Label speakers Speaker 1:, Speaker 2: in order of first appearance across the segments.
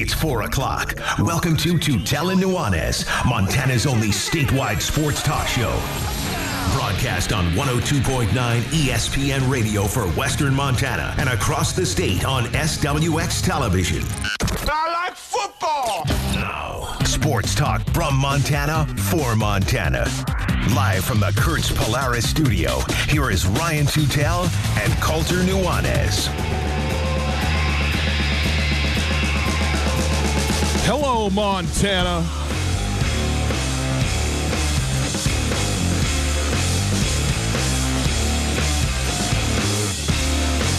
Speaker 1: It's 4 o'clock. Welcome to Tutela Nuanez, Montana's only statewide sports talk show. Broadcast on 102.9 ESPN radio for Western Montana and across the state on SWX television.
Speaker 2: I like football.
Speaker 1: Now, sports talk from Montana for Montana. Live from the Kurtz Polaris studio, here is Ryan Tutel and Colter Nuanez.
Speaker 3: Hello, Montana.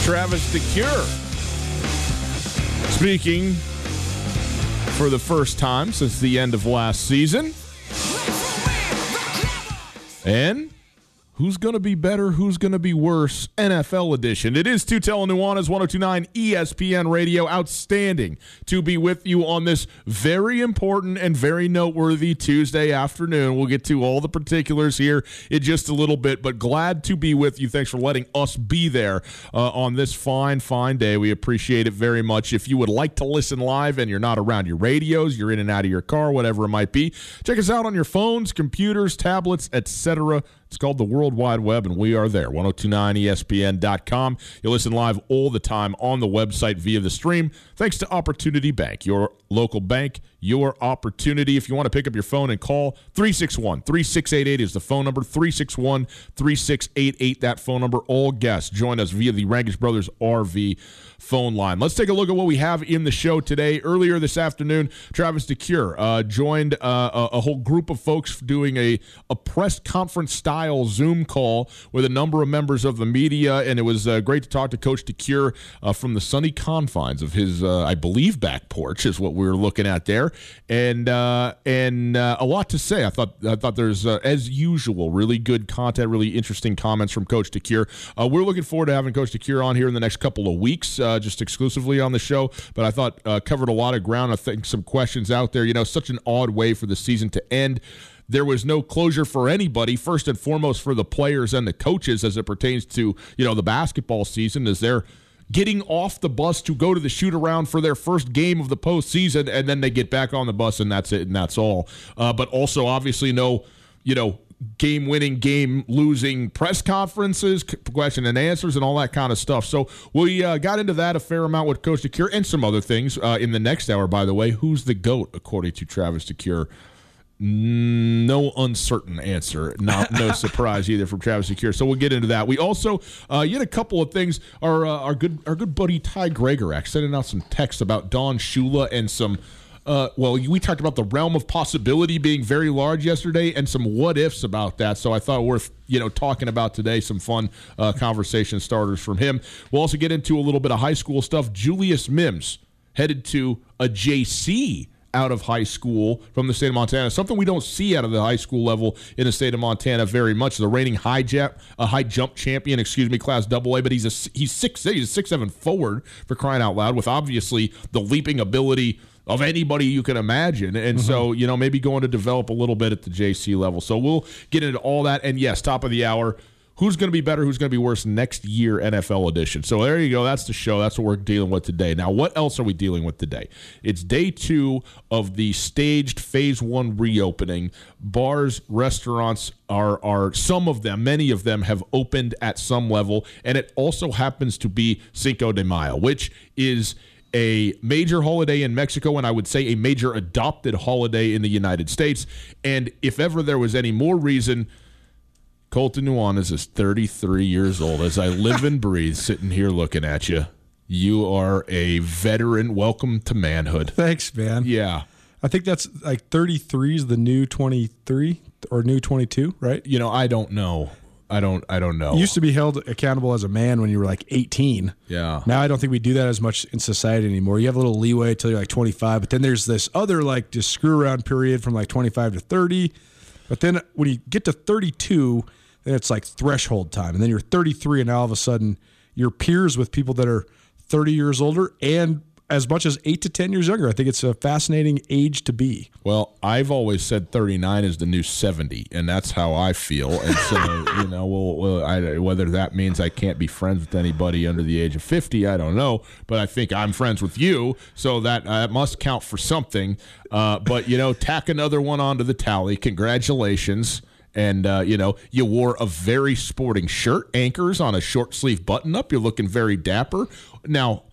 Speaker 3: Travis DeCuire speaking for the first time since the end of last season. And who's going to be better? Who's going to be worse? NFL edition. It is Tutel and Nuanez 1029 ESPN Radio. Outstanding to be with you on this very important and very noteworthy Tuesday afternoon. We'll get to all the particulars here in just a little bit, but glad to be with you. Thanks for letting us be there uh, on this fine, fine day. We appreciate it very much. If you would like to listen live and you're not around your radios, you're in and out of your car, whatever it might be, check us out on your phones, computers, tablets, etc. It's called the World Wide Web, and we are there. 1029ESPN.com. You listen live all the time on the website via the stream. Thanks to Opportunity Bank, your local bank, your opportunity. If you want to pick up your phone and call, 361 3688 is the phone number. 361 3688, that phone number. All guests join us via the Rankish Brothers RV phone line. Let's take a look at what we have in the show today. Earlier this afternoon, Travis DeCuire uh, joined uh, a, a whole group of folks doing a, a press conference style Zoom call with a number of members of the media, and it was uh, great to talk to Coach DeCuire uh, from the sunny confines of his, uh, I believe, back porch is what we were looking at there, and uh, and uh, a lot to say. I thought I thought there's uh, as usual really good content, really interesting comments from Coach DeCuire. Uh, we're looking forward to having Coach DeCuire on here in the next couple of weeks, uh, just exclusively on the show. But I thought uh, covered a lot of ground. I think some questions out there. You know, such an odd way for the season to end. There was no closure for anybody. First and foremost, for the players and the coaches, as it pertains to you know the basketball season, as they're getting off the bus to go to the shoot around for their first game of the postseason, and then they get back on the bus, and that's it, and that's all. Uh, but also, obviously, no, you know, game winning, game losing press conferences, question and answers, and all that kind of stuff. So we uh, got into that a fair amount with Coach DeCuire and some other things uh, in the next hour, by the way. Who's the GOAT, according to Travis DeCuire? No uncertain answer. Not no surprise either from Travis DeCuire. So we'll get into that. We also uh, yet a couple of things. Our uh, our good our good buddy Ty Gregorak sending out some texts about Don Shula and some. Uh, well, we talked about the realm of possibility being very large yesterday, and some what ifs about that. So I thought worth you know talking about today. Some fun uh, conversation starters from him. We'll also get into a little bit of high school stuff. Julius Mims headed to a JC out of high school from the state of Montana. Something we don't see out of the high school level in the state of Montana very much. The reigning high jump, a high jump champion, excuse me, class double A, but he's a he's six he's a six seven forward for crying out loud with obviously the leaping ability of anybody you can imagine. And
Speaker 4: Mm-hmm.
Speaker 3: so, you know, maybe going to develop a little bit at the JC level. So we'll get into all that. And yes, top of the hour. Who's going to be better? Who's going to be worse next year, NFL edition? So there you go. That's the show. That's what we're dealing with today. Now, what else are we dealing with today? It's day two of the staged phase one reopening. Bars, restaurants are are some of them, many of them have opened at some level, and it also happens to be Cinco de Mayo, which is a major holiday in Mexico, and I would say a major adopted holiday in the United States. And if ever there was any more reason Colton Nuanez is 33 years old. As I live and breathe, sitting here looking at you, you are a veteran. Welcome to manhood.
Speaker 4: Thanks, man.
Speaker 3: Yeah.
Speaker 4: I think that's like 33 is the new 23 or new 22, right?
Speaker 3: You know, I don't know. I don't. I don't know.
Speaker 4: You used to be held accountable as a man when you were like 18.
Speaker 3: Yeah.
Speaker 4: Now I don't think we do that as much in society anymore. You have a little leeway until you're like 25, but then there's this other like just screw around period from like 25 to 30. But then when you get to 32, then it's like threshold time. And then you're 33 and now all of a sudden you're peers with people that are 30 years older and as much as 8 to 10 years younger. I think it's a fascinating age to be.
Speaker 3: Well, I've always said 39 is the new 70, and that's how I feel. And so, you know, well, well I, whether that means I can't be friends with anybody under the age of 50, I don't know. But I think I'm friends with you, so that uh, must count for something. Uh, but, you know, tack another one onto the tally. Congratulations. And, uh, you know, you wore a very sporting shirt, anchors on a short sleeve button up. You're looking very dapper. Now,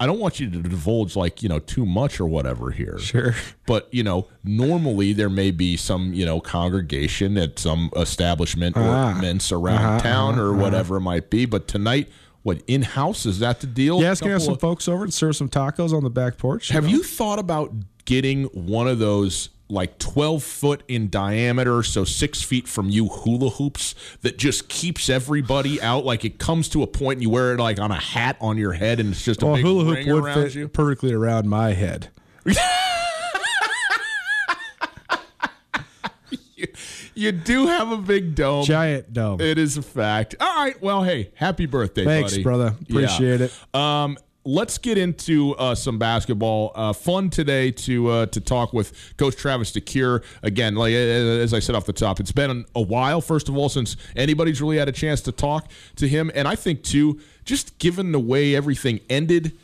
Speaker 3: I don't want you to divulge like you know too much or whatever here.
Speaker 4: Sure.
Speaker 3: But you know, normally there may be some you know congregation at some establishment or
Speaker 4: Ah.
Speaker 3: mints around town or whatever it might be. But tonight, what in house is that the deal?
Speaker 4: Yeah, it's going to have some
Speaker 3: of-
Speaker 4: folks over and serve some tacos on the back porch.
Speaker 3: have
Speaker 4: know?
Speaker 3: you thought about getting one of those like 12 foot in diameter, so six feet from you hula hoops that just keeps everybody out? Like it comes to a point and you wear it like on a hat on your head and it's just a big
Speaker 4: hula hoop would
Speaker 3: around
Speaker 4: fit
Speaker 3: you.
Speaker 4: perfectly around my head.
Speaker 3: You do have a big dome.
Speaker 4: Giant dome.
Speaker 3: It is a fact. All right. Well, hey, happy birthday,
Speaker 4: Thanks,
Speaker 3: buddy.
Speaker 4: brother. Appreciate it.
Speaker 3: Um, let's get into uh, some basketball. Uh, fun today to uh, to talk with Coach Travis DeCuire again. Like as I said off the top, it's been a while. First of all, since anybody's really had a chance to talk to him, and I think too, just given the way everything ended.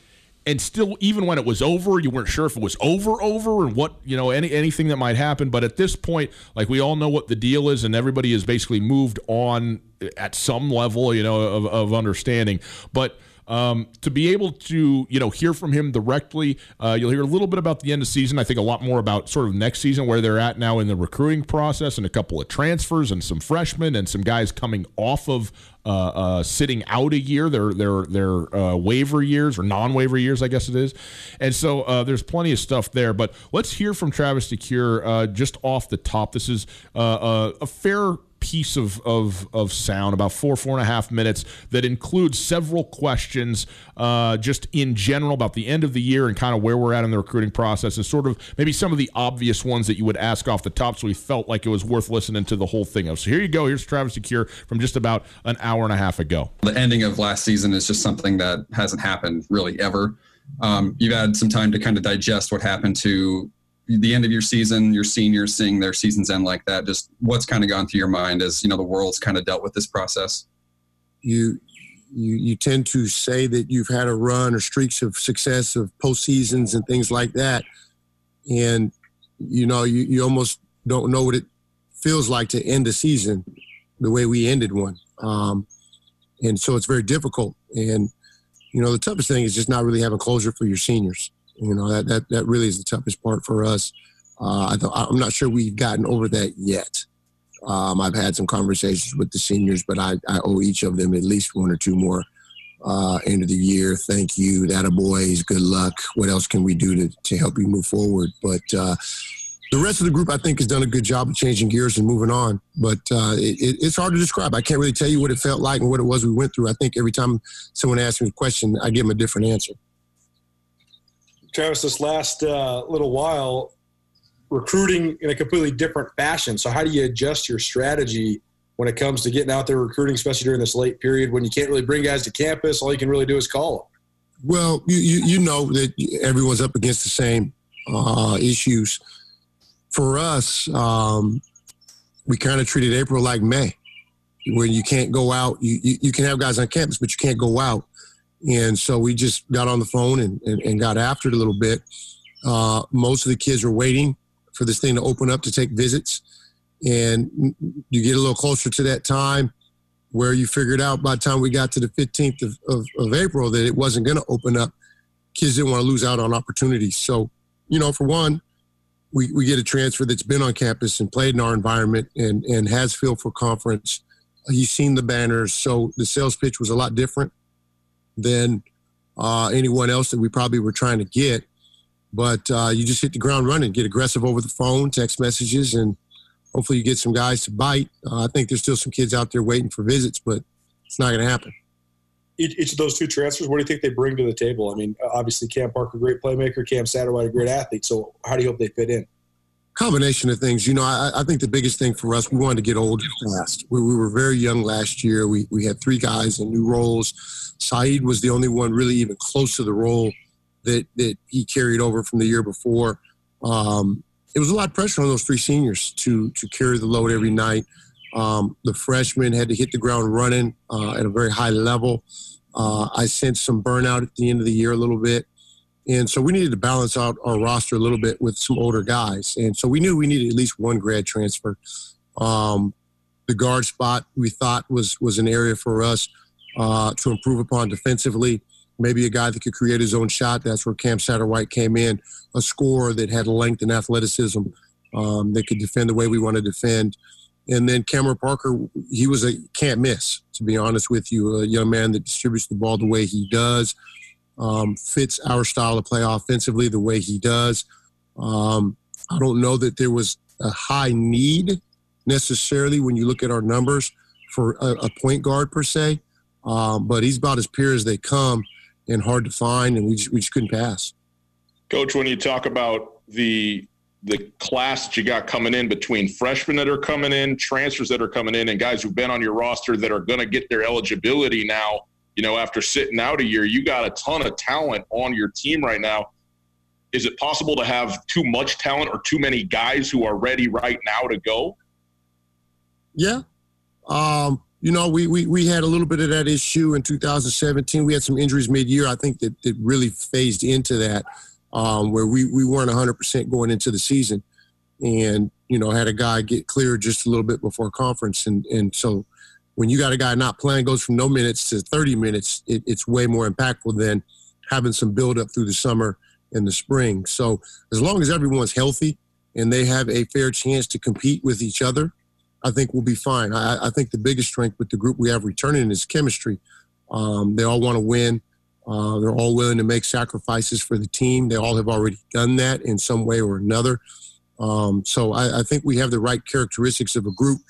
Speaker 3: And still, even when it was over, you weren't sure if it was over, over, and what you know, any anything that might happen. But at this point, like we all know what the deal is, and everybody has basically moved on at some level, you know, of, of understanding. But um, to be able to you know hear from him directly, uh, you'll hear a little bit about the end of season. I think a lot more about sort of next season where they're at now in the recruiting process, and a couple of transfers, and some freshmen, and some guys coming off of uh, uh, sitting out a year, their their their uh, waiver years or non-waiver years, I guess it is. And so uh, there's plenty of stuff there. But let's hear from Travis DeCuire uh, just off the top. This is uh, a fair piece of, of, of sound, about four, four and a half minutes, that includes several questions uh, just in general about the end of the year and kind of where we're at in the recruiting process and sort of maybe some of the obvious ones that you would ask off the top. So we felt like it was worth listening to the whole thing of. So here you go. Here's Travis DeCuire from just about an hour and a half ago.
Speaker 5: the ending of last season is just something that hasn't happened really ever. Um, you've had some time to kind of digest what happened to the end of your season, your seniors seeing their seasons end like that. Just what's kind of gone through your mind as you know the world's kind of dealt with this process.
Speaker 6: you you you tend to say that you've had a run or streaks of success of postseasons and things like that, and you know you, you almost don't know what it feels like to end a season the way we ended one, um, and so it's very difficult. And you know the toughest thing is just not really having closure for your seniors. You know that that that really is the toughest part for us. Uh, I I'm not sure we've gotten over that yet. Um, I've had some conversations with the seniors, but I, I owe each of them at least one or two more uh, end of the year. Thank you, that a boys. Good luck. What else can we do to, to help you move forward? But uh, the rest of the group, I think, has done a good job of changing gears and moving on. But uh, it, it's hard to describe. I can't really tell you what it felt like and what it was we went through. I think every time someone asks me a question, I give them a different answer.
Speaker 7: Travis, this last uh, little while, recruiting in a completely different fashion. So, how do you adjust your strategy when it comes to getting out there recruiting, especially during this late period when you can't really bring guys to campus? All you can really do is call them.
Speaker 6: Well, you, you, you know that everyone's up against the same uh, issues. For us, um, we kind of treated April like May, where you can't go out. You, you, you can have guys on campus, but you can't go out. And so we just got on the phone and, and, and got after it a little bit. Uh, most of the kids were waiting for this thing to open up to take visits. And you get a little closer to that time where you figured out by the time we got to the 15th of, of, of April that it wasn't going to open up. Kids didn't want to lose out on opportunities. So, you know, for one, we, we get a transfer that's been on campus and played in our environment and, and has feel for conference. He's seen the banners. So the sales pitch was a lot different than uh, anyone else that we probably were trying to get. But uh, you just hit the ground running, get aggressive over the phone, text messages, and hopefully you get some guys to bite. Uh, I think there's still some kids out there waiting for visits, but it's not going to happen.
Speaker 7: Each, of those two transfers, what do you think they bring to the table? I mean, obviously Cam Parker, great playmaker, Cam Satterwhite, a great athlete. So how do you hope they fit in?
Speaker 6: Combination of things. You know, I, I think the biggest thing for us, we wanted to get old fast. We, we, were very young last year. We, we had three guys in new roles. Sayeed was the only one really even close to the role that, that he carried over from the year before. Um, it was a lot of pressure on those three seniors to to carry the load every night. Um, the freshmen had to hit the ground running uh, at a very high level. Uh, I sensed some burnout at the end of the year a little bit. And so we needed to balance out our roster a little bit with some older guys. And so we knew we needed at least one grad transfer. Um, the guard spot we thought was was an area for us uh, to improve upon defensively maybe a guy that could create his own shot. That's where Cam Satterwhite came in, a scorer that had length and athleticism um, that could defend the way we want to defend. And then Cameron Parker, he was a can't miss, to be honest with you, a young man that distributes the ball the way he does, um, fits our style of play offensively the way he does. Um, I don't know that there was a high need necessarily when you look at our numbers for a, a point guard per se, um, but he's about as pure as they come and hard to find, and we just, we just couldn't pass.
Speaker 8: Coach, when you talk about the the class that you got coming in between freshmen that are coming in, transfers that are coming in, and guys who've been on your roster that are going to get their eligibility now, you know, after sitting out a year, you got a ton of talent on your team right now. Is it possible to have too much talent or too many guys who are ready right now to go?
Speaker 6: Yeah. Um, you know, we, we, we had a little bit of that issue in 2017. We had some injuries mid-year. I think that, that really phased into that, um, where we, we weren't 100% going into the season and, you know, had a guy get cleared just a little bit before conference. And, and so when you got a guy not playing, goes from no minutes to 30 minutes, it, it's way more impactful than having some build-up through the summer and the spring. So as long as everyone's healthy and they have a fair chance to compete with each other, I think we'll be fine. I, I, think the biggest strength with the group we have returning is chemistry. Um, they all want to win. Uh, they're all willing to make sacrifices for the team. They all have already done that in some way or another. Um, so I, I, think we have the right characteristics of a group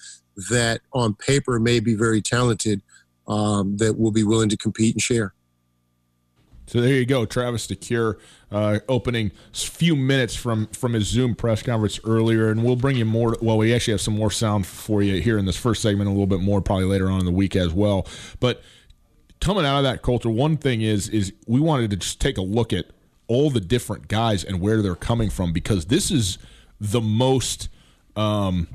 Speaker 6: that on paper may be very talented um, that will be willing to compete and share.
Speaker 3: So there you go, Travis DeCuire, uh, opening few minutes from from his Zoom press conference earlier, and we'll bring you more. Well, we actually have some more sound for you here in this first segment, a little bit more probably later on in the week as well. But coming out of that culture, one thing is is we wanted to just take a look at all the different guys and where they're coming from because this is the most. Um,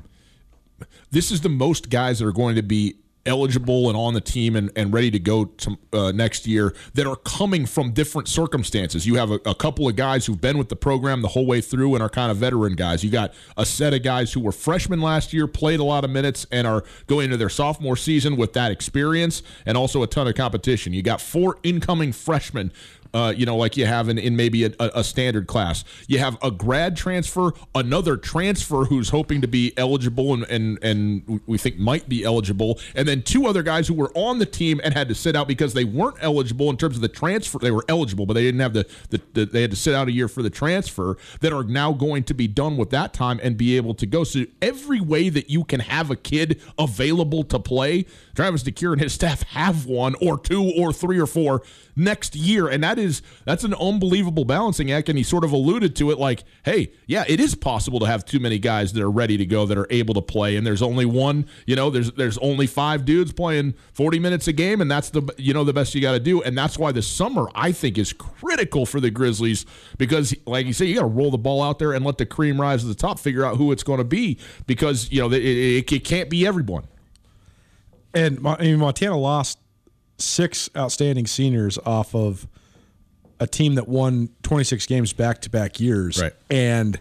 Speaker 3: this is the most guys that are going to be eligible and on the team and, and ready to go to, uh, next year that are coming from different circumstances. You have a, a, couple of guys who've been with the program the whole way through and are kind of veteran guys. You got a set of guys who were freshmen last year, played a lot of minutes, and are going into their sophomore season with that experience and also a ton of competition. You got four incoming freshmen uh, you know, like you have in, in maybe a, a, standard class. You have a grad transfer, another transfer who's hoping to be eligible and, and, and we think might be eligible, and then two other guys who were on the team and had to sit out because they weren't eligible in terms of the transfer. They were eligible, but they didn't have the, the, the they had to sit out a year for the transfer that are now going to be done with that time and be able to go. So every way that you can have a kid available to play, Travis DeCuire and his staff have one or two or three or four next year. And that is that's an unbelievable balancing act. And he sort of alluded to it like, hey, yeah, it is possible to have too many guys that are ready to go that are able to play. And there's only one, you know, there's there's only five dudes playing 40 minutes a game, and that's the you know the best you got to do. And that's why the summer I think is critical for the Grizzlies because, like you say, you got to roll the ball out there and let the cream rise to the top. Figure out who it's going to be because you know it, it, it can't be everyone.
Speaker 4: And I Montana lost six outstanding seniors off of a team that won 26 games back to back years.
Speaker 3: Right.
Speaker 4: And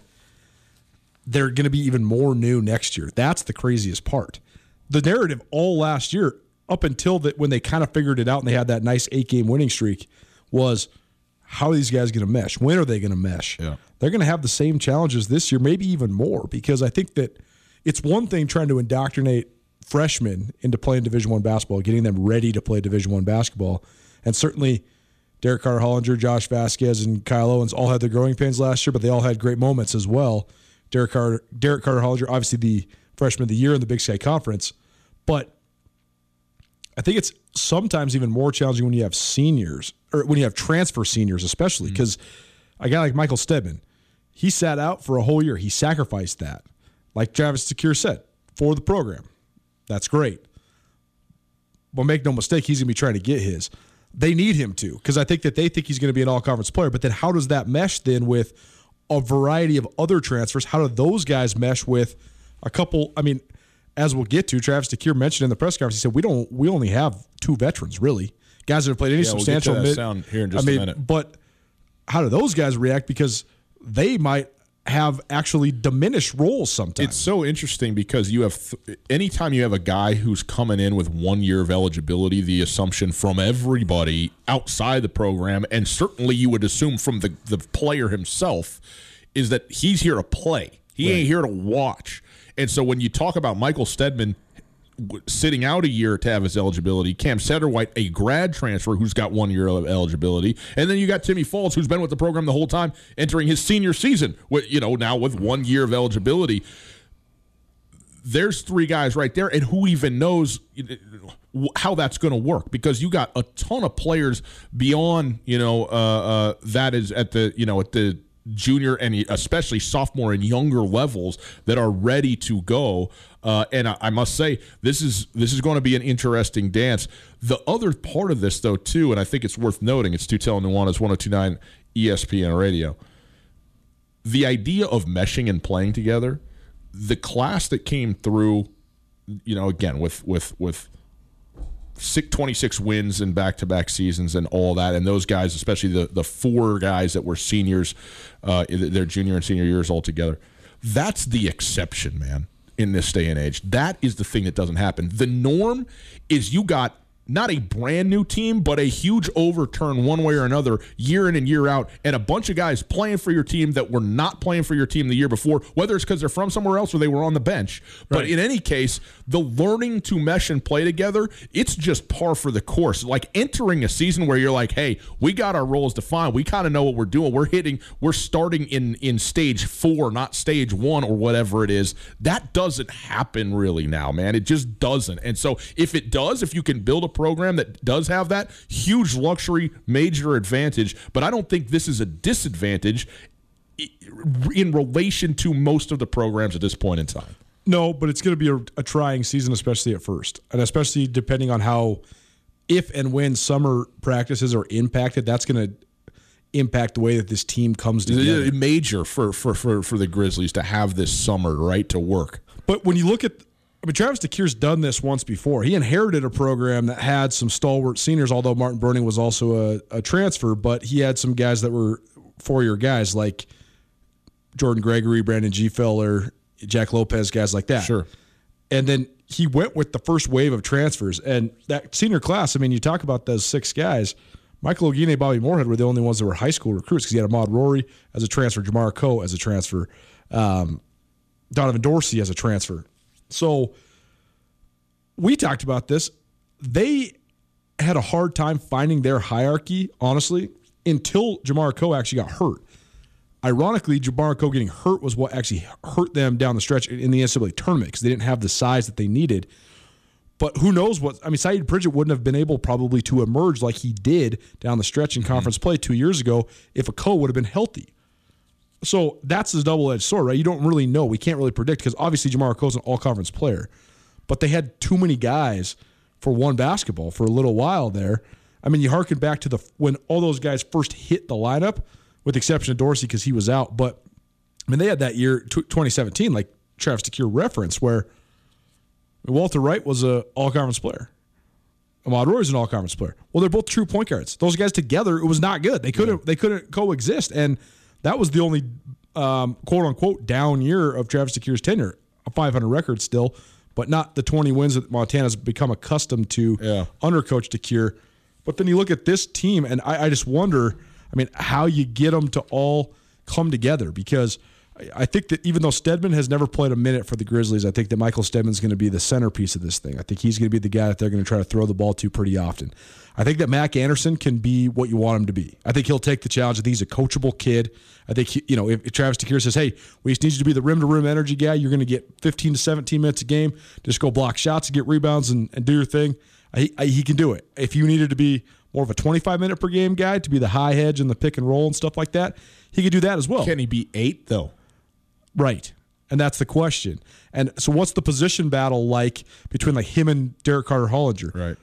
Speaker 4: they're going to be even more new next year. That's the craziest part. The narrative all last year, up until that when they kind of figured it out and they had that nice eight game winning streak, was how are these guys going to mesh? When are they going to mesh?
Speaker 3: Yeah.
Speaker 4: They're going to have the same challenges this year, maybe even more, because I think that it's one thing trying to indoctrinate freshmen into playing Division One basketball, getting them ready to play Division One basketball, and certainly Derek Carter Hollinger, Josh Vasquez, and Kyle Owens all had their growing pains last year, but they all had great moments as well. Derek Carter, Derek Carter Hollinger, obviously the freshman of the year in the Big Sky Conference, but I think it's sometimes even more challenging when you have seniors or when you have transfer seniors, especially mm. because a guy like Michael Steadman, he sat out for a whole year. He sacrificed that, like Travis DeCuire said, for the program. That's great. But make no mistake, he's going to be trying to get his. They need him to because I think that they think he's going to be an all conference player. But then how does that mesh then with a variety of other transfers? How do those guys mesh with a couple? I mean, as we'll get to, Travis DeCuire mentioned in the press conference, he said we don't we only have two veterans really, guys that have played any
Speaker 3: Yeah, we'll get to
Speaker 4: substantial
Speaker 3: that
Speaker 4: mid-
Speaker 3: sound here in just
Speaker 4: I
Speaker 3: a
Speaker 4: mean,
Speaker 3: minute.
Speaker 4: But how do those guys react? Because they might have actually diminished roles sometimes.
Speaker 3: It's so interesting because you have th- anytime you have a guy who's coming in with one year of eligibility, the assumption from everybody outside the program, and certainly you would assume from the the player himself, is that he's here to play. He ain't here to watch. And so when you talk about Michael Steadman sitting out a year to have his eligibility, Cam Satterwhite, a grad transfer who's got one year of eligibility, and then you got Timmy Falls, who's been with the program the whole time, entering his senior season, with you know now with one year of eligibility. There's three guys right there, and who even knows how that's going to work? Because you got a ton of players beyond you know uh, uh, that is at the you know at the junior and especially sophomore and younger levels that are ready to go. Uh, and I, I must say, this is this is going to be an interesting dance. The other part of this, though, too, and I think it's worth noting, it's Tutel Nuanez 1029 ESPN Radio. The idea of meshing and playing together, the class that came through, you know, again with with with 26 wins in back-to-back seasons and all that. And those guys especially the the four guys that were seniors uh their junior and senior years all together that's the exception man in this day and age. That is the thing that doesn't happen. The norm is you got not a brand new team, but a huge overturn one way or another year in and year out, and a bunch of guys playing for your team that were not playing for your team the year before, whether it's because they're from somewhere else or they were on the bench. But in any case, the learning to mesh and play together, it's just par for the course. Like entering a season where you're like, hey, we got our roles defined. We kind of know what we're doing. We're hitting, we're starting in in stage four, not stage one or whatever it is. That doesn't happen really now, man. It just doesn't. And so if it does, if you can build a program that does have that, huge luxury, major advantage. But I don't think this is a disadvantage in relation to most of the programs at this point in time.
Speaker 4: No, but it's going to be a, a trying season, especially at first, and especially depending on how, if and when summer practices are impacted. That's going to impact the way that this team comes together.
Speaker 3: It's major for, for, for, for the Grizzlies to have this summer right to work.
Speaker 4: But when you look at, I mean, Travis DeCuire's done this once before. He inherited a program that had some stalwart seniors, although Martin Breunig was also a, a transfer, but he had some guys that were four year guys like Jordan Gregory, Brandon Gfeller, Jack Lopez, guys like that.
Speaker 3: Sure.
Speaker 4: And then he went with the first wave of transfers. And that senior class, I mean, you talk about those six guys. Michael Oguine, Bobby Moorehead were the only ones that were high school recruits because he had Ahmaad Rorie as a transfer, Jamar Akoh as a transfer, um, Donaven Dorsey as a transfer. So we talked about this. They had a hard time finding their hierarchy, honestly, until Jamar Akoh actually got hurt. Ironically, Jamar Akoh getting hurt was what actually hurt them down the stretch in the NCAA tournament because they didn't have the size that they needed. But who knows what? I mean, Sayeed Pridgett wouldn't have been able probably to emerge like he did down the stretch in conference mm-hmm. play two years ago if Akoh would have been healthy. So that's the double edged sword, right? You don't really know. We can't really predict because obviously Jamar Akoh's an all conference player, but they had too many guys for one basketball for a little while there. I mean, you harken back to the when all those guys first hit the lineup, with the exception of Dorsey because he was out. But I mean, they had that year, tw 2017, like Travis DeCuire reference, where Walter Wright was a all conference player. Ahmaad Rorie is an all conference player. Well, they're both true point guards. Those guys together, it was not good. They couldn't they couldn't coexist, and that was the only um, quote unquote down year of Travis DeCuire's tenure. A 500 record still, but not the 20 wins that Montana's become accustomed to
Speaker 3: Yeah.
Speaker 4: under Coach DeCuire. But then you look at this team, and I, I just wonder. I mean, how you get them to all come together because I- think that even though Steadman has never played a minute for the Grizzlies, I think that Michael Steadman's going to be the centerpiece of this thing. I think he's going to be the guy that they're going to try to throw the ball to pretty often. I think that Mack Anderson can be what you want him to be. I think he'll take the challenge. I think he's a coachable kid. I think he, you know if, Travis DeCuire says, "Hey, we just need you to be the rim to rim energy guy. You're going to get 15 to 17 minutes a game. Just go block shots and get rebounds and, and do your thing." I, I, he can do it. If you needed to be more of a 25 minute per game guy to be the high hedge and the pick and roll and stuff like that, he could do that as well.
Speaker 3: Can he be eight though?
Speaker 4: Right. And that's the question. And so what's the position battle like between like him and Derek Carter Hollinger?
Speaker 3: Right.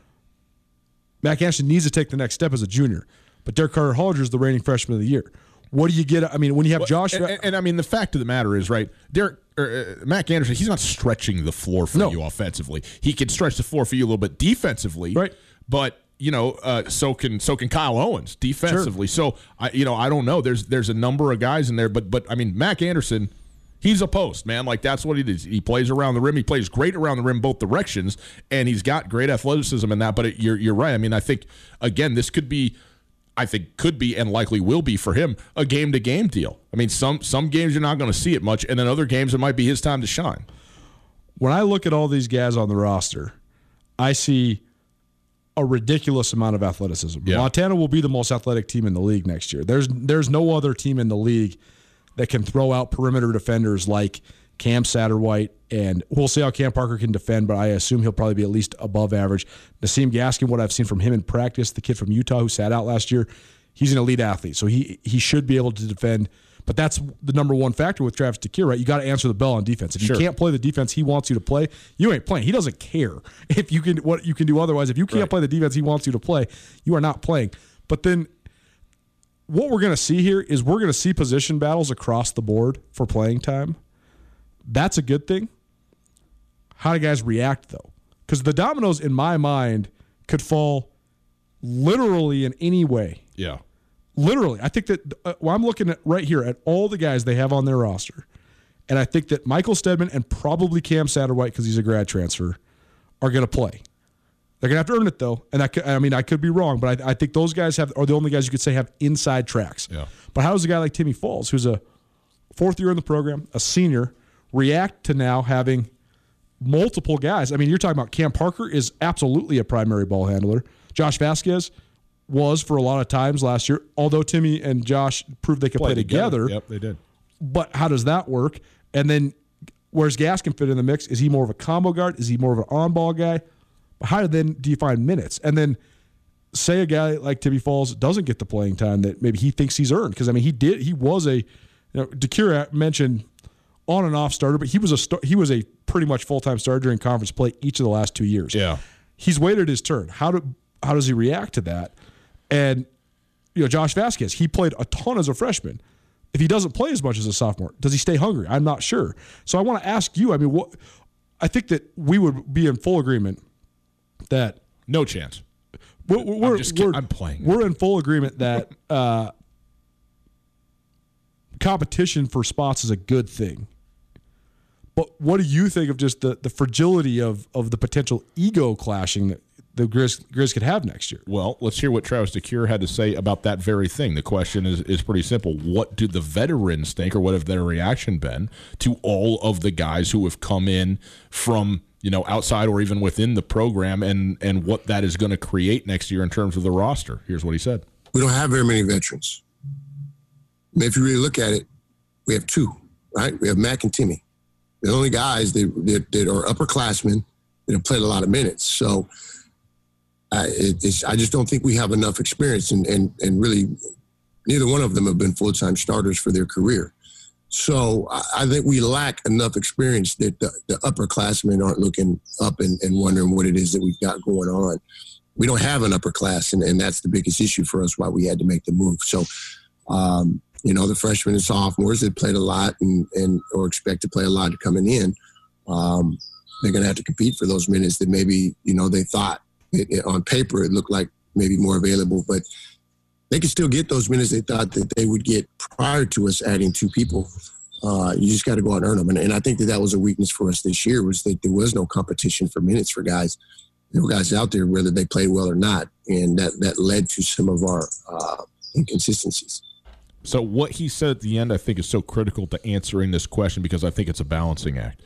Speaker 4: Mack Anderson needs to take the next step as a junior, but Derek Carter Hollinger is the reigning freshman of the year. What do you get? I mean, when you have Josh,
Speaker 3: And, and- and I mean, the fact of the matter is, right, Derek or, uh, Mack Anderson, he's not stretching the floor for
Speaker 4: No.
Speaker 3: you offensively. He can stretch the floor for you a little bit defensively,
Speaker 4: Right.
Speaker 3: But you know, uh, so can so can Kyle Owens defensively. So I, you know, I don't know. There's there's a number of guys in there, but but I mean, Mack Anderson. He's a post, man. Like that's what he does. He plays around the rim. He plays great around the rim both directions, and he's got great athleticism in that. But it, you're you're right. I mean, I think again, this could be I think could be and likely will be for him a game to game deal. I mean, some some games you're not going to see it much, and then other games it might be his time to shine.
Speaker 4: when I look at all these guys on the roster, I see a ridiculous amount of athleticism.
Speaker 3: Yeah.
Speaker 4: Montana will be the most athletic team in the league next year. There's there's no other team in the league that can throw out perimeter defenders like Cam Satterwhite, and we'll see how Cam Parker can defend, but I assume he'll probably be at least above average. Nassim Gaskin, what I've seen from him in practice, the kid from Utah who sat out last year, he's an elite athlete, so he he should be able to defend. But that's the number one factor with Travis DeCuire, right? You got to answer the bell on defense. If
Speaker 3: Sure.
Speaker 4: you can't play the defense he wants you to play, you ain't playing. He doesn't care if you can what you can do otherwise. If you can't play the defense he wants you to play, you are not playing. But then what we're going to see here is we're going to see position battles across the board for playing time. That's a good thing. How do guys react though? Because the dominoes in my mind could fall literally in any way.
Speaker 3: Yeah,
Speaker 4: Literally, I think that uh, well, I'm looking at right here at all the guys they have on their roster, and I think that Michael Steadman and probably Cam Satterwhite because he's a grad transfer are going to play. They're to have to earn it though, and I, could, I mean I could be wrong, but I, I think those guys have are the only guys you could say have inside tracks.
Speaker 3: Yeah.
Speaker 4: But how does a guy like Timmy Falls, who's a fourth year in the program, a senior, react to now having multiple guys? I mean, you're talking about Cam Parker is absolutely a primary ball handler. Josh Vasquez was for a lot of times last year, although Timmy and Josh proved they could play, together.
Speaker 3: Yep, they did.
Speaker 4: But how does that work? And then where's Gaskin fit in the mix? Is he more of a combo guard? Is he more of an on ball guy? How then do you find minutes? And then say a guy like Timmy Falls doesn't get the playing time that maybe he thinks he's earned. Because I mean, he did. He was a. You know, DeCuire mentioned on and off starter, but he was a star, he was a pretty much full time starter during conference play each of the last two years.
Speaker 3: Yeah.
Speaker 4: he's waited his turn. How do how does he react to that? And you know, Josh Vasquez, he played a ton as a freshman. If he doesn't play as much as a sophomore, does he stay hungry? I'm not sure. So I want to ask you. I mean, what? I think that we would be in full agreement that
Speaker 3: No chance.
Speaker 4: we're, we're,
Speaker 3: just
Speaker 4: we're-
Speaker 3: I'm playing.
Speaker 4: We're in full agreement that uh, competition for spots is a good thing. But what do you think of just the, the fragility of, of the potential ego clashing that the Grizz, Grizz could have next year?
Speaker 3: Well, let's hear what Travis DeCuire had to say about that very thing. The question is, is pretty simple. What do the veterans think, or what have their reaction been to all of the guys who have come in from you know outside or even within the program, and and what that is going to create next year in terms of the roster? Here's what he said.
Speaker 6: we don't have very many veterans. If you really look at it, we have two, right? We have Mack and Timmy. The only guys that, that, that are upperclassmen that know played a lot of minutes. So I, it, I just don't think we have enough experience, and and and really, neither one of them have been full time starters for their career. So I, think we lack enough experience that the, the upperclassmen aren't looking up and, and wondering what it is that we've got going on. We don't have an upper class, and, and that's the biggest issue for us why we had to make the move. So, um, you know, the freshmen and sophomores that played a lot and, and or expect to play a lot coming in, um, they're going to have to compete for those minutes that maybe, you know, they thought it, it, on paper it looked like maybe more available, but they could still get those minutes they thought that they would get prior to us adding two people. Uh, you just got to go out and earn them. And, and, I think that that was a weakness for us this year was that there was no competition for minutes for guys. There were guys out there whether they played well or not, and that that led to some of our uh, inconsistencies.
Speaker 3: So what he said at the end, I think, is so critical to answering this question because I think it's a balancing act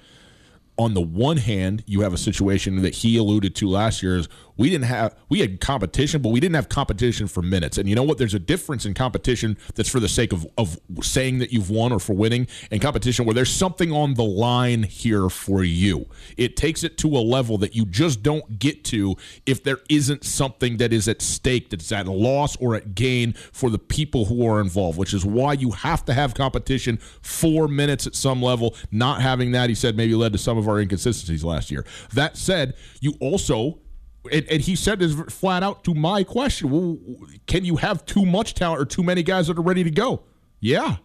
Speaker 3: on the one hand, you have a situation that he alluded to last year is we didn't have we had competition, but we didn't have competition for minutes. And you know what? There's a difference in competition that's for the sake of of saying that you've won or for winning, and competition where there's something on the line here for you. It takes it to a level that you just don't get to if there isn't something that is at stake that's at loss or at gain for the people who are involved, which is why you have to have competition for minutes at some level. Not having that, he said, maybe led to some of our inconsistencies last year. That said, you also and, and, he said this flat out to my question well, can you have too much talent or too many guys that are ready to go? Yeah.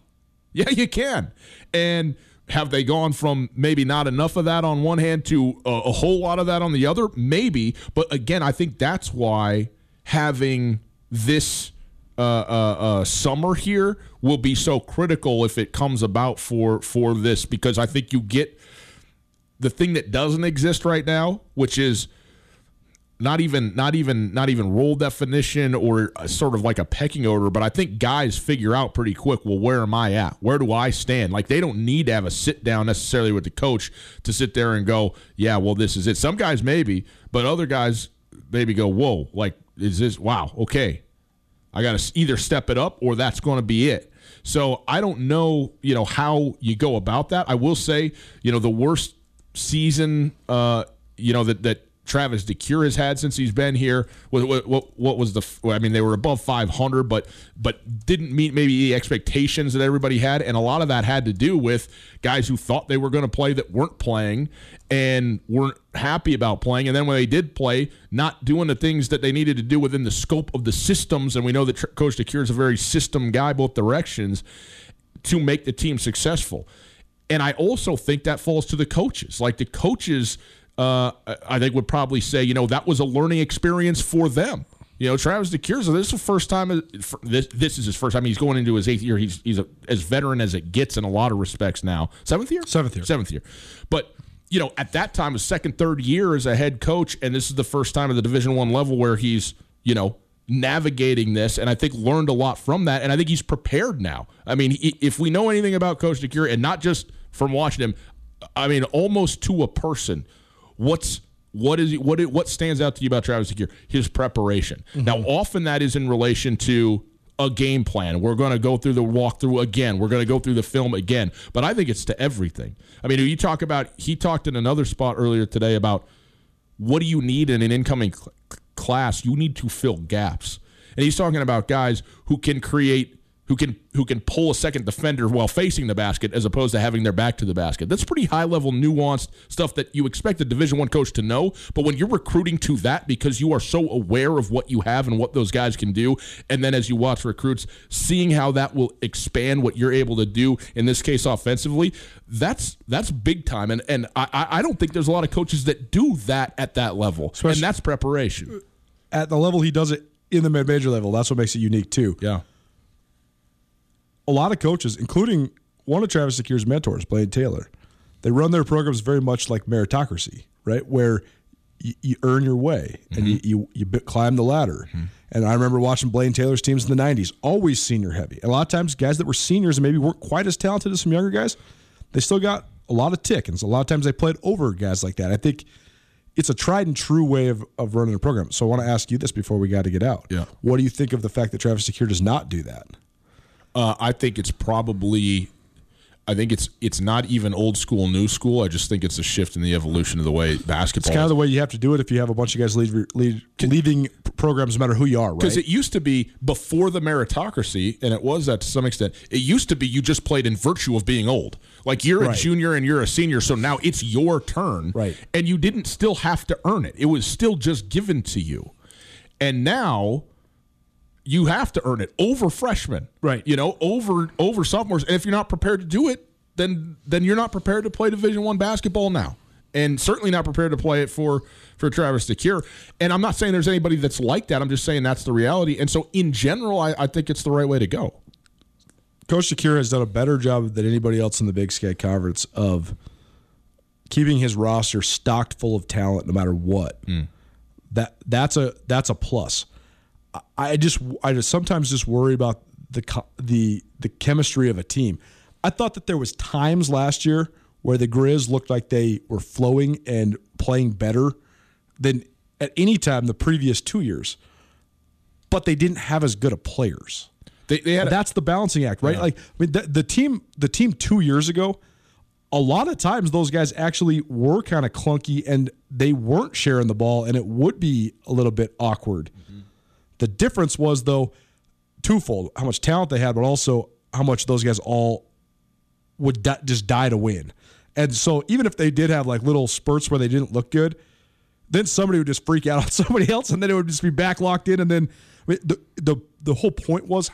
Speaker 3: Yeah you can. And have they gone from maybe not enough of that on one hand to a, a whole lot of that on the other? Maybe. But again i think that's why having this uh, uh, uh, summer here will be so critical if it comes about for for this. Because i think you get the thing that doesn't exist right now which is – not even not even not even role definition or sort of like a pecking order but i think guys figure out pretty quick well where am i at? Where do i stand? Like they don't need to have a sit down necessarily with the coach to sit there and go yeah well this is it. Some guys maybe but other guys maybe go whoa like is this wow okay. I gotta either step it up or that's to be it. So i don't know you know how you go about that. I will say you know the worst season uh you know that that Travis DeCuire has had since he's been here. What, what, what was the? I mean, they were above 500, but but didn't meet maybe the expectations that everybody had, and a lot of that had to do with guys who thought they were going to play that weren't playing and weren't happy about playing, and then when they did play, not doing the things that they needed to do within the scope of the systems. And we know that Coach DeCuire is a very system guy, both directions, to make the team successful. And I also think that falls to the coaches. Like the coaches uh, I think would probably say, you know, that was a learning experience for them. You know, Travis DeCuire, this is the first time. Uh, this this is his first time. He's going into his eighth year. He's he's a, as veteran as it gets in a lot of respects now. Seventh year,
Speaker 4: seventh year,
Speaker 3: seventh year. But you know, at that time, his second, third year as a head coach, and this is the first time at the Division One level where he's you know navigating this, and I think learned a lot from that. And I think he's prepared now. I mean, if we know anything about Coach DeCuire, and not just from watching him, I mean, almost to a person what's what is what what stands out to you about Travis DeCuire? His preparation. Mm-hmm. Now, often that is in relation to a game plan. We're going to go through the walkthrough again. We're going to go through the film again. But I think it's to everything. I mean, you talk about he talked in another spot earlier today about what do you need in an incoming cl- class? You need to fill gaps. And he's talking about guys who can create who can who can pull a second defender while facing the basket as opposed to having their back to the basket. That's pretty high level nuanced stuff that you expect a division 1 coach to know, but when you're recruiting to that because you are so aware of what you have and what those guys can do and then as you watch recruits seeing how that will expand what you're able to do in this case offensively, that's that's big time and and I I don't think there's a lot of coaches that do that at that level. Especially and that's preparation.
Speaker 4: At the level he does it in the mid major level, that's what makes it unique too.
Speaker 3: Yeah
Speaker 4: a lot of coaches, including one of Travis DeCuire's mentors, Blaine Taylor, they run their programs very much like meritocracy, right? Where you, you earn your way mm-hmm. and you, you, you climb the ladder. Mm-hmm. And I remember watching Blaine Taylor's teams in the 90s, always senior heavy. And a lot of times, guys that were seniors and maybe weren't quite as talented as some younger guys, they still got a lot of tick. And so a lot of times they played over guys like that. I think it's a tried and true way of, of running a program. So I want to ask you this before we got to get out.
Speaker 3: Yeah.
Speaker 4: What do you think of the fact that Travis Secure does not do that?
Speaker 3: Uh, I think it's probably I think it's it's not even old school, new school. I just think it's a shift in the evolution of the way basketball.
Speaker 4: It's kind of the way you have to do it if you have a bunch of guys lead, lead, leading programs, no matter who you are, right?
Speaker 3: Because it used to be before the meritocracy, and it was that to some extent. It used to be you just played in virtue of being old. Like you're
Speaker 4: Right.
Speaker 3: a junior and you're a senior, so now it's your turn.
Speaker 4: Right.
Speaker 3: And you didn't still have to earn it. It was still just given to you. And now you have to earn it over freshmen.
Speaker 4: Right.
Speaker 3: You know, over over sophomores. And if you're not prepared to do it, then then you're not prepared to play Division One basketball now. And certainly not prepared to play it for for Travis DeCuire. And I'm not saying there's anybody that's like that. I'm just saying that's the reality. And so in general, I, I think it's the right way to go.
Speaker 4: Coach DeCuire has done a better job than anybody else in the Big Sky Conference of keeping his roster stocked full of talent, no matter what. Mm. That that's a that's a plus. I- just I just sometimes just worry about the the the chemistry of a team. I thought that there was times last year where the Grizz looked like they were flowing and playing better than at any time the previous two years, but they didn't have as good of players.
Speaker 3: They, they had a-
Speaker 4: That's the balancing act, right? Like I mean, the, the team, the team two years ago, a lot of times those guys actually were kind of clunky and they weren't sharing the ball, and it would be a little bit awkward. Mm-hmm. The difference was though twofold: how much talent they had, but also how much those guys all would di- just die to win. And so even if they did have like little spurts where they didn't look good, then somebody would just freak out on somebody else, and then it would just be back locked in. And then I mean, the the the whole point was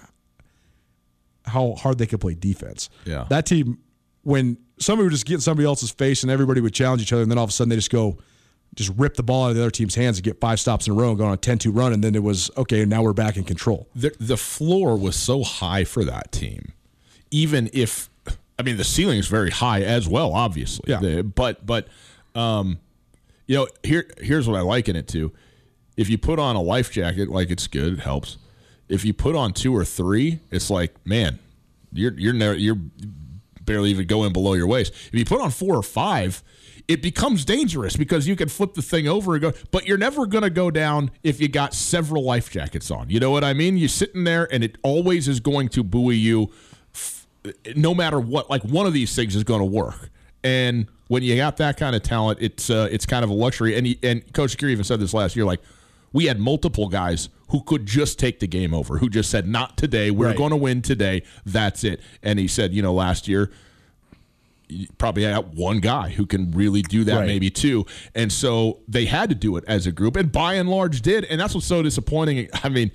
Speaker 4: how hard they could play defense.
Speaker 3: Yeah.
Speaker 4: that team when somebody would just get in somebody else's face and everybody would challenge each other, and then all of a sudden they just go. Just rip the ball out of the other team's hands and get five stops in a row and go on a 10-2 run, and then it was okay. Now we're back in control.
Speaker 3: the the floor was so high for that team. Even if I mean the ceiling is very high as well, obviously.
Speaker 4: Yeah.
Speaker 3: But but um, you know here here's what I liken it to. If you put on a life jacket, like it's good, it helps. If you put on two or three, it's like man, you're you're never you're barely even going below your waist. If you put on four or five, it becomes dangerous because you can flip the thing over and go, but you're never going to go down if you got several life jackets on. You know what I mean? You're sitting there and it always is going to buoy you f- no matter what. Like one of these things is going to work. And when you got that kind of talent, it's uh, it's kind of a luxury. And he, and Coach DeCuire even said this last year, like we had multiple guys who could just take the game over, who just said, "Not today. We're
Speaker 4: Right.
Speaker 3: going to win today. That's it." And he said, you know, last year probably had one guy who can really do that,
Speaker 4: Right.
Speaker 3: maybe two. And so they had to do it as a group, and by and large did. And that's what's so disappointing. I mean,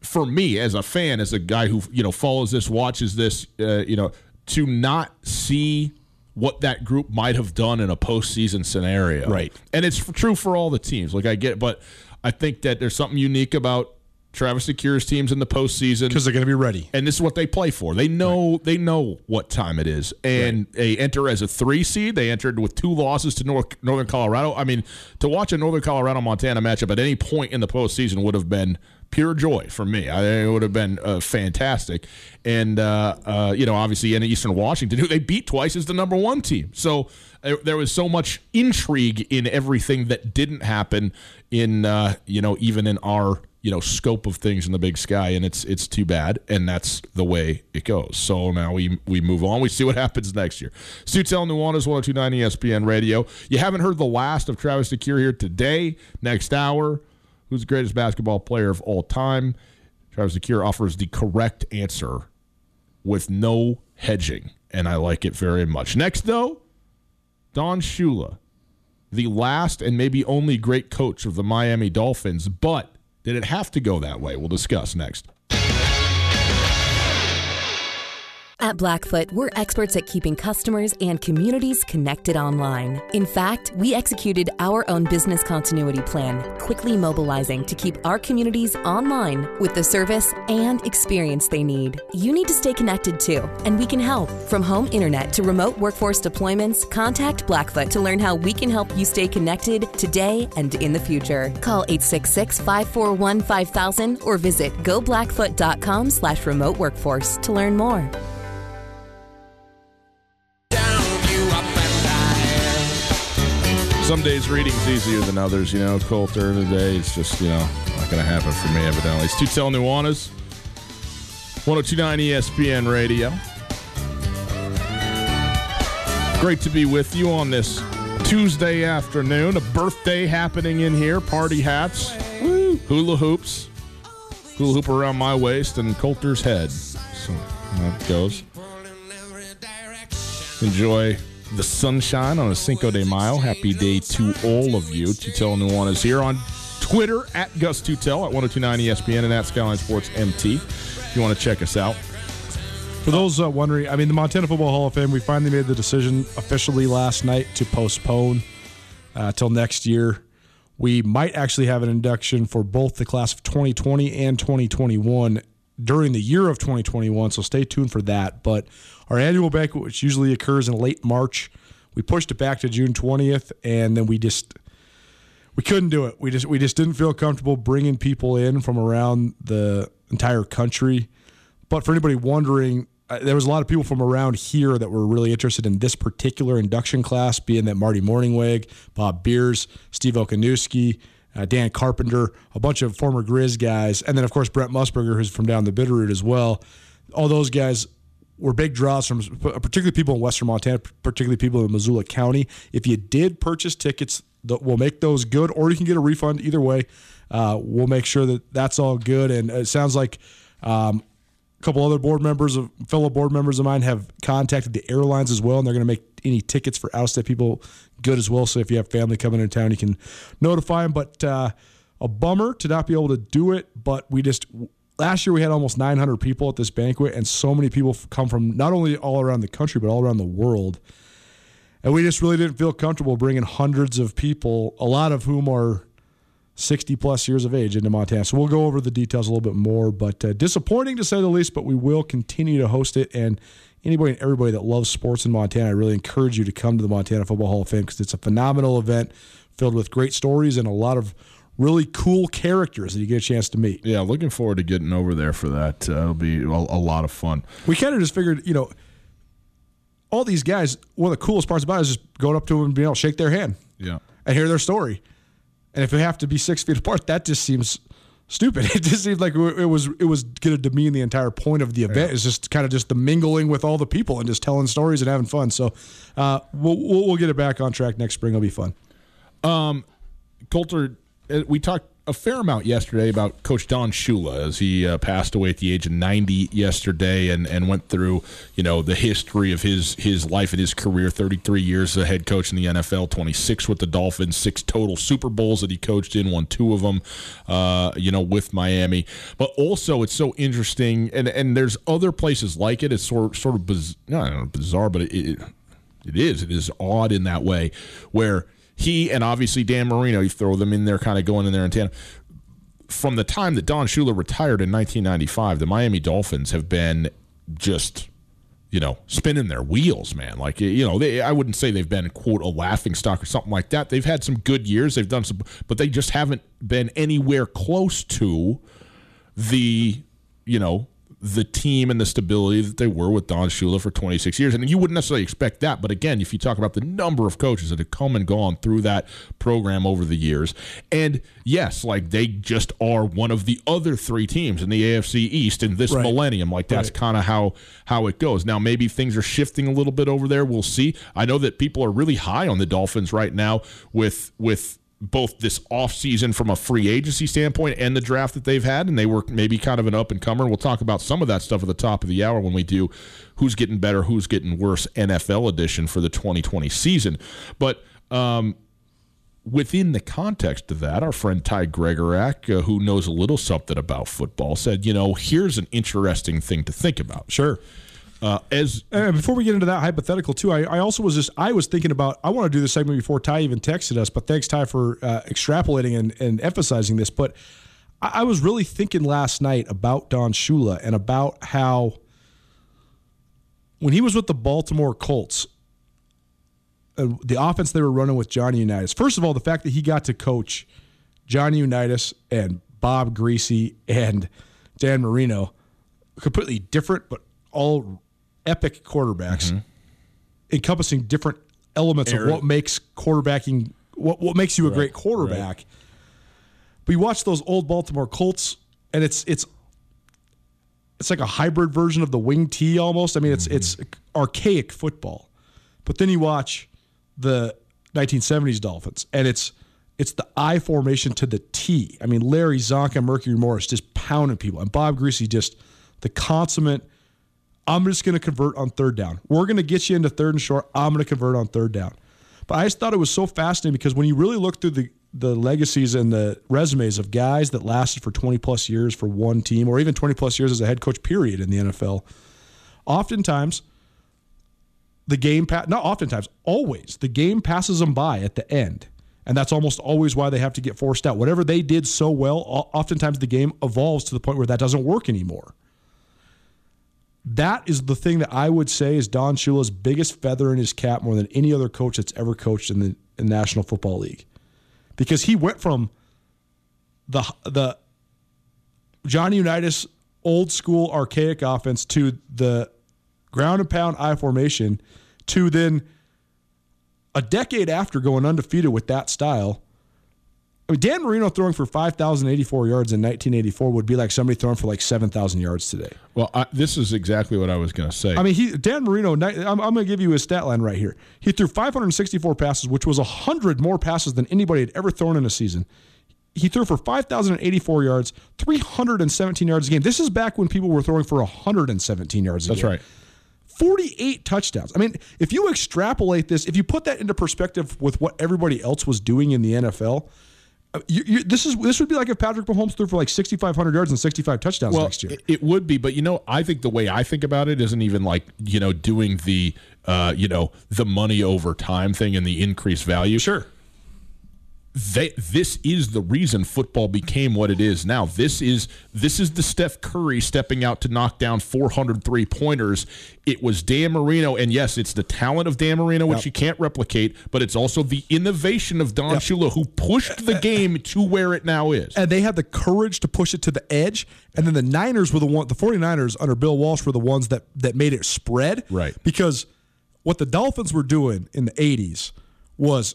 Speaker 3: for me as a fan, as a guy who you know follows this, watches this, uh, you know, to not see what that group might have done in a postseason scenario,
Speaker 4: Right.
Speaker 3: And it's true for all the teams. Like I get, but I think that there's something unique about Travis DeCuire's teams in the postseason
Speaker 4: because they're going to be ready.
Speaker 3: and this is what they play for. They know they know what time it is, and they enter as a three seed. They entered with two losses to North, Northern Colorado. I mean, to watch a Northern Colorado Montana matchup at any point in the postseason would have been pure joy for me. I, it would have been uh, fantastic, and uh, uh, you know, obviously in Eastern Washington, who they beat twice as the number one team. So uh, there was so much intrigue in everything that didn't happen in uh, you know even in our you know scope of things in the big sky and it's it's too bad and that's the way it goes. So now we we move on. We see what happens next year. Sutel Nuanez 1029 ESPN radio. You haven't heard the last of Travis DeCuire here today. Next hour who's the greatest basketball player of all time? Travis DeCuire offers the correct answer with no hedging and I like it very much. Next though Don Shula the last and maybe only great coach of the Miami Dolphins, but did it have to go that way? We'll discuss next.
Speaker 9: At Blackfoot, we're experts at keeping customers and communities connected online. In fact, we executed our own business continuity plan, quickly mobilizing to keep our communities online with the service and experience they need. You need to stay connected too, and we can help. From home internet to remote workforce deployments, contact Blackfoot to learn how we can help you stay connected today and in the future. Call 866-541-5000 or visit goblackfoot.com slash remote workforce to learn more.
Speaker 3: Some days reading's is easier than others, you know. Cold during the day, it's just, you know, not going to happen for me, evidently. It's Two Tutel Nuanez, 1029 ESPN Radio. Great to be with you on this Tuesday afternoon. A birthday happening in here. Party hats, Woo. hula hoops, hula hoop around my waist and Colter's head. So that goes. Enjoy the sunshine on a Cinco de Mayo. Happy day to all of you. Tutel Nuanez here on Twitter at Gus Tutel at 1029 ESPN and at Skyline Sports MT. If you want to check us out.
Speaker 4: For those uh, wondering, I mean, the Montana Football Hall of Fame, we finally made the decision officially last night to postpone uh, till next year. We might actually have an induction for both the class of 2020 and 2021 during the year of 2021, so stay tuned for that. But our annual banquet, which usually occurs in late March, we pushed it back to June 20th, and then we just we couldn't do it. We just we just didn't feel comfortable bringing people in from around the entire country. But for anybody wondering, uh, there was a lot of people from around here that were really interested in this particular induction class, being that Marty Mornhinweg, Bob Beers, Steve Okoniewski, uh, Dan Carpenter, a bunch of former Grizz guys, and then of course Brent Musburger, who's from down the Bitterroot as well. All those guys were big draws from particularly people in Western Montana, particularly people in Missoula County. If you did purchase tickets, we'll make those good, or you can get a refund. Either way, uh, we'll make sure that that's all good. And it sounds like um, couple other board members of fellow board members of mine have contacted the airlines as well, and they're going to make any tickets for out of state people good as well. So if you have family coming into town, you can notify them. But uh, a bummer to not be able to do it. But we just last year we had almost 900 people at this banquet, and so many people come from not only all around the country but all around the world. And we just really didn't feel comfortable bringing hundreds of people, a lot of whom are 60 plus years of age into Montana. So we'll go over the details a little bit more, but uh, disappointing to say the least, but we will continue to host it. And anybody and everybody that loves sports in Montana, I really encourage you to come to the Montana Football Hall of Fame because it's a phenomenal event filled with great stories and a lot of really cool characters that you get a chance to meet.
Speaker 3: Yeah, looking forward to getting over there for that. Uh, it'll be a, a lot of fun.
Speaker 4: We kind of just figured, you know, all these guys, one of the coolest parts about it is just going up to them and being able to shake their hand.
Speaker 3: Yeah.
Speaker 4: And hear their story. And if we have to be six feet apart, that just seems stupid. It just seemed like it was it was going to demean the entire point of the event. Yeah. It's just kind of just the mingling with all the people and just telling stories and having fun. So uh, we'll, we'll, we'll get it back on track next spring. It'll be fun.
Speaker 3: Um, Colter, uh, we talked a fair amount yesterday about Coach Don Shula as he uh, passed away at the age of 90 yesterday and, and went through, you know, the history of his his life and his career. 33 years as a head coach in the NFL, 26 with the Dolphins, six total Super Bowls that he coached in, won two of them, uh, you know, with Miami. But also, it's so interesting, and and there's other places like it. It's sort sort of biz- know, bizarre, but it, it it is it is odd in that way where he and obviously Dan Marino, you throw them in there, kind of going in there in tandem. From the time that Don Shula retired in 1995, the Miami Dolphins have been just, you know, spinning their wheels, man. Like, you know, they, I wouldn't say they've been, quote, a laughing stock or something like that. They've had some good years. They've done some, but they just haven't been anywhere close to the, you know, the team and the stability that they were with Don Shula for 26 years. And you wouldn't necessarily expect that. But again, if you talk about the number of coaches that have come and gone through that program over the years, and yes, like they just are one of the other three teams in the AFC East in this right. millennium. Like that's right. kind of how how it goes. Now maybe things are shifting a little bit over there. We'll see. I know that people are really high on the Dolphins right now with with both this offseason from a free agency standpoint and the draft that they've had, and they were maybe kind of an up and comer. We'll talk about some of that stuff at the top of the hour when we do who's getting better, who's getting worse NFL edition for the 2020 season. But um, within the context of that, our friend Ty Gregorak, uh, who knows a little something about football, said, you know, here's an interesting thing to think about.
Speaker 4: Sure.
Speaker 3: Uh, as
Speaker 4: before we get into that hypothetical too, I, I, also was just I was thinking about I want to do this segment before Ty even texted us, but thanks Ty for uh, extrapolating and, and, emphasizing this. But I, I, was really thinking last night about Don Shula and about how when he was with the Baltimore Colts, uh, the offense they were running with Johnny Unitas. First of all, the fact that he got to coach Johnny Unitas and Bob Griese and Dan Marino, completely different but all epic quarterbacks, mm-hmm. encompassing different elements Aaron. of what makes quarterbacking what what makes you a right, great quarterback. Right. But you watch those old Baltimore Colts, and it's it's it's like a hybrid version of the wing T almost. I mean, it's mm-hmm. it's archaic football. But then you watch the 1970s Dolphins, and it's it's the I formation to the T. I mean, Larry Csonka, Mercury Morris just pounding people, and Bob Griese just the consummate. I'm just going to convert on third down. We're going to get you into third and short. I'm going to convert on third down. But I just thought it was so fascinating because when you really look through the the legacies and the resumes of guys that lasted for 20 plus years for one team, or even 20 plus years as a head coach, period, in the NFL, oftentimes the game pa- not oftentimes always the game passes them by at the end and that's almost always why they have to get forced out whatever they did so well oftentimes the game evolves to the point where that doesn't work anymore that is the thing that I would say is Don Shula's biggest feather in his cap more than any other coach that's ever coached in the in National Football League. Because he went from the the Johnny Unitas old school archaic offense to the ground and pound I formation to then a decade after going undefeated with that style. I mean, Dan Marino throwing for 5,084 yards in 1984 would be like somebody throwing for like 7,000 yards today.
Speaker 3: Well, I, this is exactly what I was going to say.
Speaker 4: I mean, he Dan Marino, I'm, I'm going to give you his stat line right here. He threw 564 passes, which was 100 more passes than anybody had ever thrown in a season. He threw for 5,084 yards, 317 yards a game. This is back when people were throwing for 117 yards a
Speaker 3: That's
Speaker 4: game.
Speaker 3: That's right.
Speaker 4: 48 touchdowns. I mean, if you extrapolate this, if you put that into perspective with what everybody else was doing in the NFL, you, you, this is this would be like if Patrick Mahomes threw for like 6,500 yards and 65 touchdowns
Speaker 3: well,
Speaker 4: next year.
Speaker 3: It, it would be, but you know, I think the way I think about it isn't even like you know doing the uh, you know the money over time thing and the increased value.
Speaker 4: Sure.
Speaker 3: They, this is the reason football became what it is now. This is this is the Steph Curry stepping out to knock down 403 pointers. It was Dan Marino, and yes, it's the talent of Dan Marino, which
Speaker 4: Yep.
Speaker 3: you can't replicate, but it's also the innovation of Don
Speaker 4: Yep.
Speaker 3: Shula, who pushed the game to where it now is.
Speaker 4: and they had the courage to push it to the edge. And then the Niners were the one, the 49ers under Bill Walsh were the ones that that made it spread.
Speaker 3: Right.
Speaker 4: Because what the Dolphins were doing in the 80s was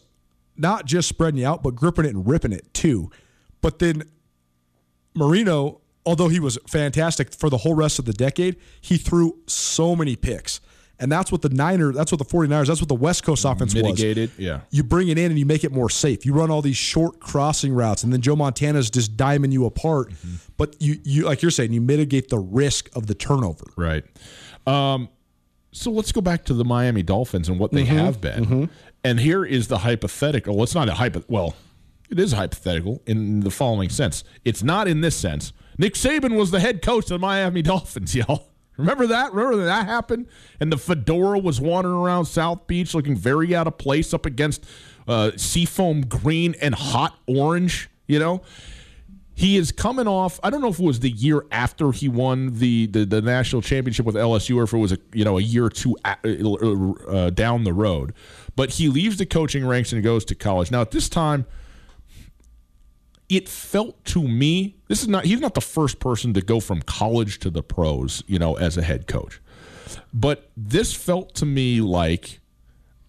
Speaker 4: not just spreading you out, but gripping it and ripping it too. But then Marino, although he was fantastic for the whole rest of the decade, he threw so many picks. And that's what the Niners, that's what the 49ers, that's what the West Coast offense was
Speaker 3: Mitigated, yeah.
Speaker 4: you bring it in and you make it more safe. You run all these short crossing routes, and then Joe Montana's just diming you apart.
Speaker 3: Mm-hmm.
Speaker 4: But you, you like you're saying, you mitigate the risk of the turnover.
Speaker 3: Right. Um, so let's go back to the Miami Dolphins and what they
Speaker 4: Mm-hmm.
Speaker 3: have been. And here is the hypothetical. It's not a hypo. Well, it is hypothetical in the following sense. It's not in this sense. Nick Saban was the head coach of the Miami Dolphins, y'all. Remember that? Remember that, that happened? And the fedora was wandering around South Beach looking very out of place up against uh, seafoam green and hot orange, you know? He is coming off. I don't know if it was the year after he won the, the, the national championship with LSU, or if it was a you know a year or two a- uh, down the road. But he leaves the coaching ranks and goes to college. Now at this time, it felt to me this is not he's not the first person to go from college to the pros, you know, as a head coach. But this felt to me like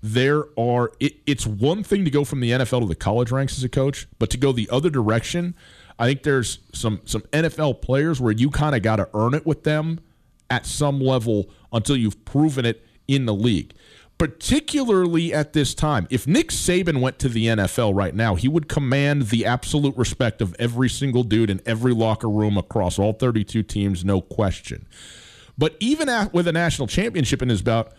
Speaker 3: there are it, it's one thing to go from the NFL to the college ranks as a coach, but to go the other direction, I think there's some some NFL players where you kind of got to earn it with them at some level until you've proven it in the league. Particularly at this time, if Nick Saban went to the NFL right now, he would command the absolute respect of every single dude in every locker room across all 32 teams, no question. But even at, with a national championship in his belt,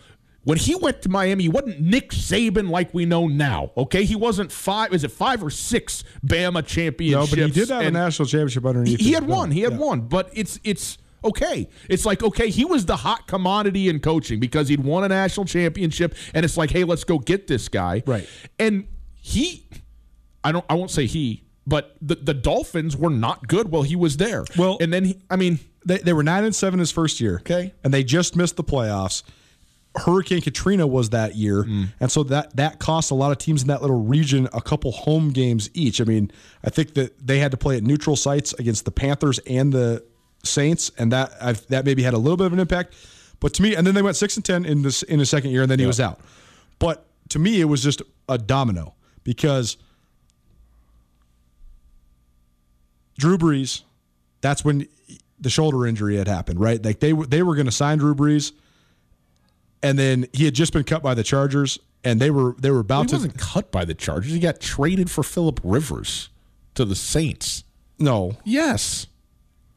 Speaker 3: when he went to Miami, he wasn't Nick Saban like we know now. Okay, he wasn't five. Is it five or six Bama championships?
Speaker 4: No, but he did have a national championship underneath.
Speaker 3: He, he had one. He had
Speaker 4: Yeah.
Speaker 3: one. But it's it's okay. It's like okay, he was the hot commodity in coaching because he'd won a national championship, and it's like, hey, let's go get this guy.
Speaker 4: Right.
Speaker 3: And he, I don't. I won't say he. But the, the Dolphins were not good while he was there.
Speaker 4: Well-
Speaker 3: and then he, I mean,
Speaker 4: They, they were nine and seven his first year.
Speaker 3: Okay.
Speaker 4: and they just missed the playoffs. Hurricane Katrina was that year,
Speaker 3: Mm.
Speaker 4: and so that that cost a lot of teams in that little region a couple home games each. I mean, I think that they had to play at neutral sites against the Panthers and the Saints, and that I've, that maybe had a little bit of an impact. But to me, and then they went six and ten in this in his second year, and then he was out. But to me, it was just a domino because Drew Brees, that's when the shoulder injury had happened, right? Like they were they were going to sign Drew Brees, and then he had just been cut by the Chargers, and they were they were about
Speaker 3: he
Speaker 4: to.
Speaker 3: wasn't cut by the Chargers. He got traded for Philip Rivers to the Saints.
Speaker 4: No,
Speaker 3: Yes.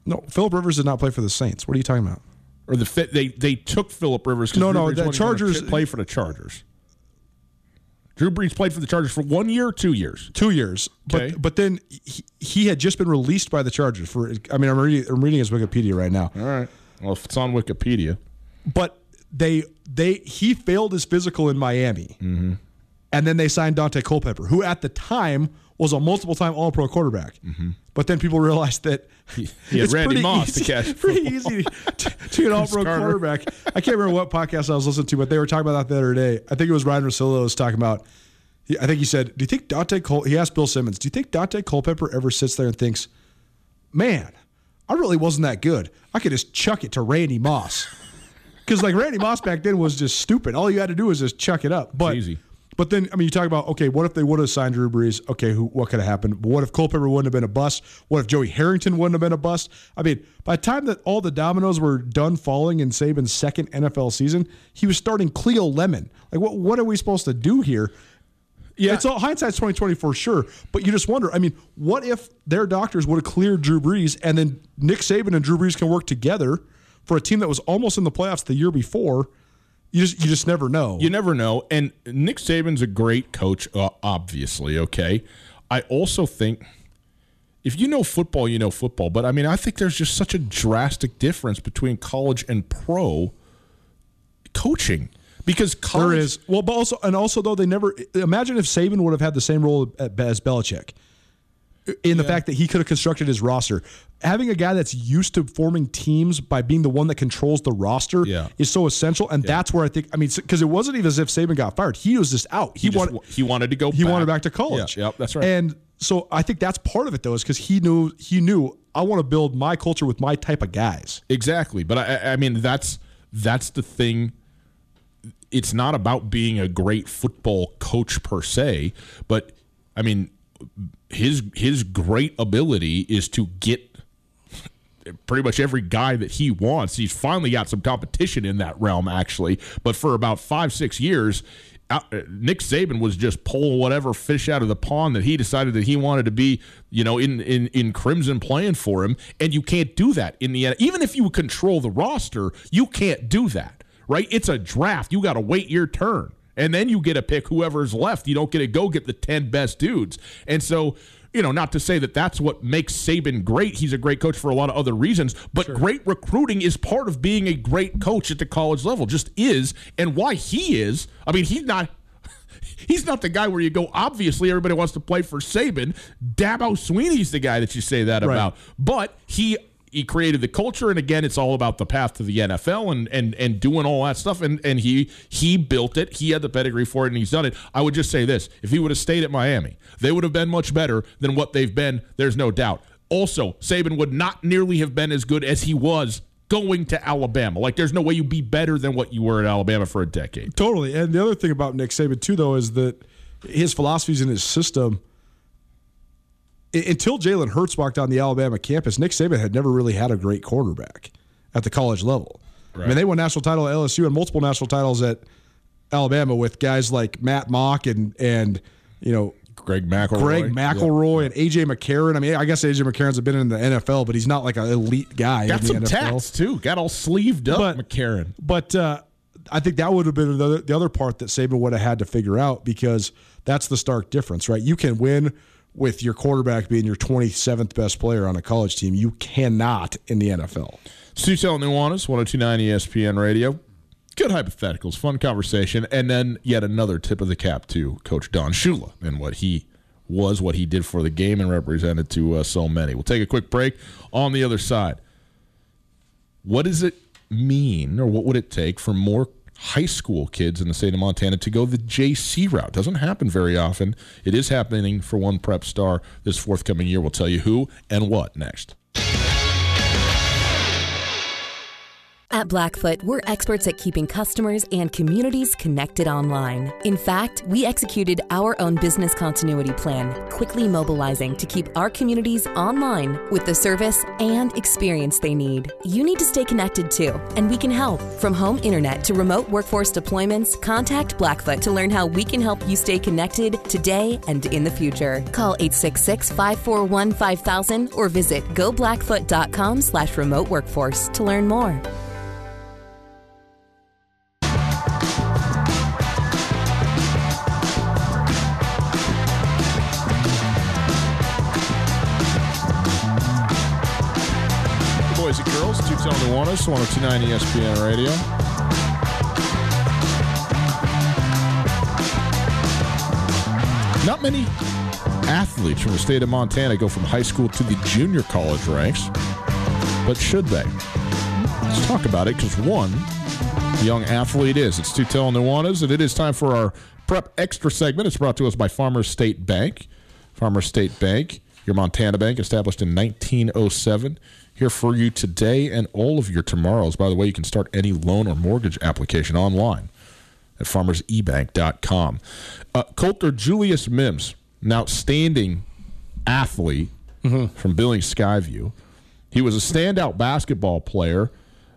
Speaker 4: No. Philip Rivers did not play for the Saints. What are you talking about?
Speaker 3: Or the they they took Philip Rivers.
Speaker 4: No, no, the Chargers-
Speaker 3: play for the Chargers. Drew Brees played for the Chargers for one year, two years.
Speaker 4: Two years,
Speaker 3: Okay.
Speaker 4: but but then he, he had just been released by the Chargers for. I mean, I'm reading I'm reading his Wikipedia right now.
Speaker 3: All right. Well, if it's on Wikipedia,
Speaker 4: but they they he failed his physical in Miami,
Speaker 3: Mm-hmm.
Speaker 4: and then they signed Daunte Culpepper, who at the time was a multiple time All Pro quarterback. But then people realized that
Speaker 3: Mm-hmm. he had
Speaker 4: it's
Speaker 3: Randy
Speaker 4: pretty
Speaker 3: Moss to catch
Speaker 4: pretty easy to, to get All Pro quarterback. I can't remember what podcast I was listening to, but they were talking about that the other day. I think it was Ryan Russillo was talking about. I think he said, "Do you think Dante Cole?" He asked Bill Simmons, "Do you think Daunte Culpepper ever sits there and thinks, man, I really wasn't that good. I could just chuck it to Randy Moss." Because like Randy Moss back then was just stupid. All you had to do was just chuck it up. But
Speaker 3: easy.
Speaker 4: But then I mean, you talk about okay, what if they would have signed Drew Brees? Okay, who what could have happened? But what if Culpepper wouldn't have been a bust? What if Joey Harrington wouldn't have been a bust? I mean, by the time that all the dominoes were done falling in Saban's second NFL season, he was starting Cleo Lemon. Like what what are we supposed to do here? Yeah, it's all hindsight's twenty twenty for sure. But you just wonder. I mean, what if their doctors would have cleared Drew Brees, and then Nick Saban and Drew Brees can work together for a team that was almost in the playoffs the year before? You just you just never know.
Speaker 3: You never know. And Nick Saban's a great coach, uh, obviously. Okay. I also think if you know football, you know football. But I mean, I think there's just such a drastic difference between college and pro coaching because college
Speaker 4: There is well, but also and also though they never imagine if Saban would have had the same role as Belichick in the fact that he could have constructed his roster. Having a guy that's used to forming teams by being the one that controls the roster
Speaker 3: Yeah.
Speaker 4: is so essential, and that's where I think. I mean, because it wasn't even as if Saban got fired; he was just out. He,
Speaker 3: he,
Speaker 4: wanted
Speaker 3: wa- he wanted to go.
Speaker 4: he
Speaker 3: back.
Speaker 4: wanted back to college.
Speaker 3: Yeah, yep, that's right.
Speaker 4: And so I think that's part of it though, is because he knew he knew I want to build my culture with my type of guys.
Speaker 3: Exactly, but I, I mean that's that's the thing. It's not about being a great football coach per se, but I mean his his great ability is to get pretty much every guy that he wants. He's finally got some competition in that realm, actually. But for about five six years. uh, Nick Saban was just pulling whatever fish out of the pond that he decided that he wanted to be, you know, in in in crimson playing for him, and you can't do that in the end. Even if you control the roster, you can't do that, right? It's a draft. You got to wait your turn, and then you get a pick whoever's left. You don't get to go get the ten best dudes, and so you know, not to say that that's what makes Saban great. He's a great coach for a lot of other reasons, but great recruiting is part of being a great coach at the college level. Just is, and why he is. I mean, he's not. He's not the guy where you go. Obviously, everybody wants to play for Saban. Dabo Swinney's the guy that you say that
Speaker 4: Right.
Speaker 3: about. But he he created the culture, and again, it's all about the path to the NFL and and and doing all that stuff. And and he he built it. He had the pedigree for it, and he's done it. I would just say this: if he would have stayed at Miami, they would have been much better than what they've been. There's no doubt. Also, Saban would not nearly have been as good as he was going to Alabama. Like, there's no way you'd be better than what you were at Alabama for a decade.
Speaker 4: Totally. And the other thing about Nick Saban too, though, is that his philosophies and his system. Until Jalen Hurts walked on the Alabama campus, Nick Saban had never really had a great quarterback at the college level. I mean, they won national title at LSU and multiple national titles at Alabama with guys like Matt Mauck and and you know
Speaker 3: Greg McElroy.
Speaker 4: Greg McElroy and AJ McCarron. I mean, I guess AJ McCarron's been in the NFL, but he's not like an elite guy.
Speaker 3: Got
Speaker 4: in
Speaker 3: some
Speaker 4: the NFL.
Speaker 3: tats too. Got all sleeved up,
Speaker 4: But-
Speaker 3: McCarron.
Speaker 4: But uh, I think that would have been the other part that Saban would have had to figure out because that's the stark difference, right? You can win with your quarterback being your 27th best player on a college team. You cannot in the NFL.
Speaker 3: Stu Tell Nuanez, 1029 ESPN Radio. Good hypotheticals, fun conversation. And then yet another tip of the cap to Coach Don Shula and what he was, what he did for the game and represented to uh, so many. We'll take a quick break on the other side. What does it mean, or what would it take for more high school kids in the state of Montana to go the JC route? Doesn't happen very often. It is happening for one prep star this forthcoming year. We'll tell you who and what next.
Speaker 9: At Blackfoot, we're experts at keeping customers and communities connected online. In fact, we executed our own business continuity plan, quickly mobilizing to keep our communities online with the service and experience they need. You need to stay connected too, and we can help. From home internet to remote workforce deployments, contact Blackfoot to learn how we can help you stay connected today and in the future. Call 866 541 5000 or visit goblackfoot.com slash remote workforce to learn more.
Speaker 3: Nuanez, 1029 ESPN Radio. Not many athletes from the state of Montana go from high school to the junior college ranks, but should they? Let's talk about it because one young athlete is. It's Tutel Nuanez, and it is time for our prep extra segment. It's brought to us by Farmers State Bank. Farmers State Bank, your Montana bank, established in 1907. Here for you today and all of your tomorrows. By the way, you can start any loan or mortgage application online at farmersebank.com. Uh, Colter Julius Mims, an outstanding athlete from Billings Skyview. He was a standout basketball player,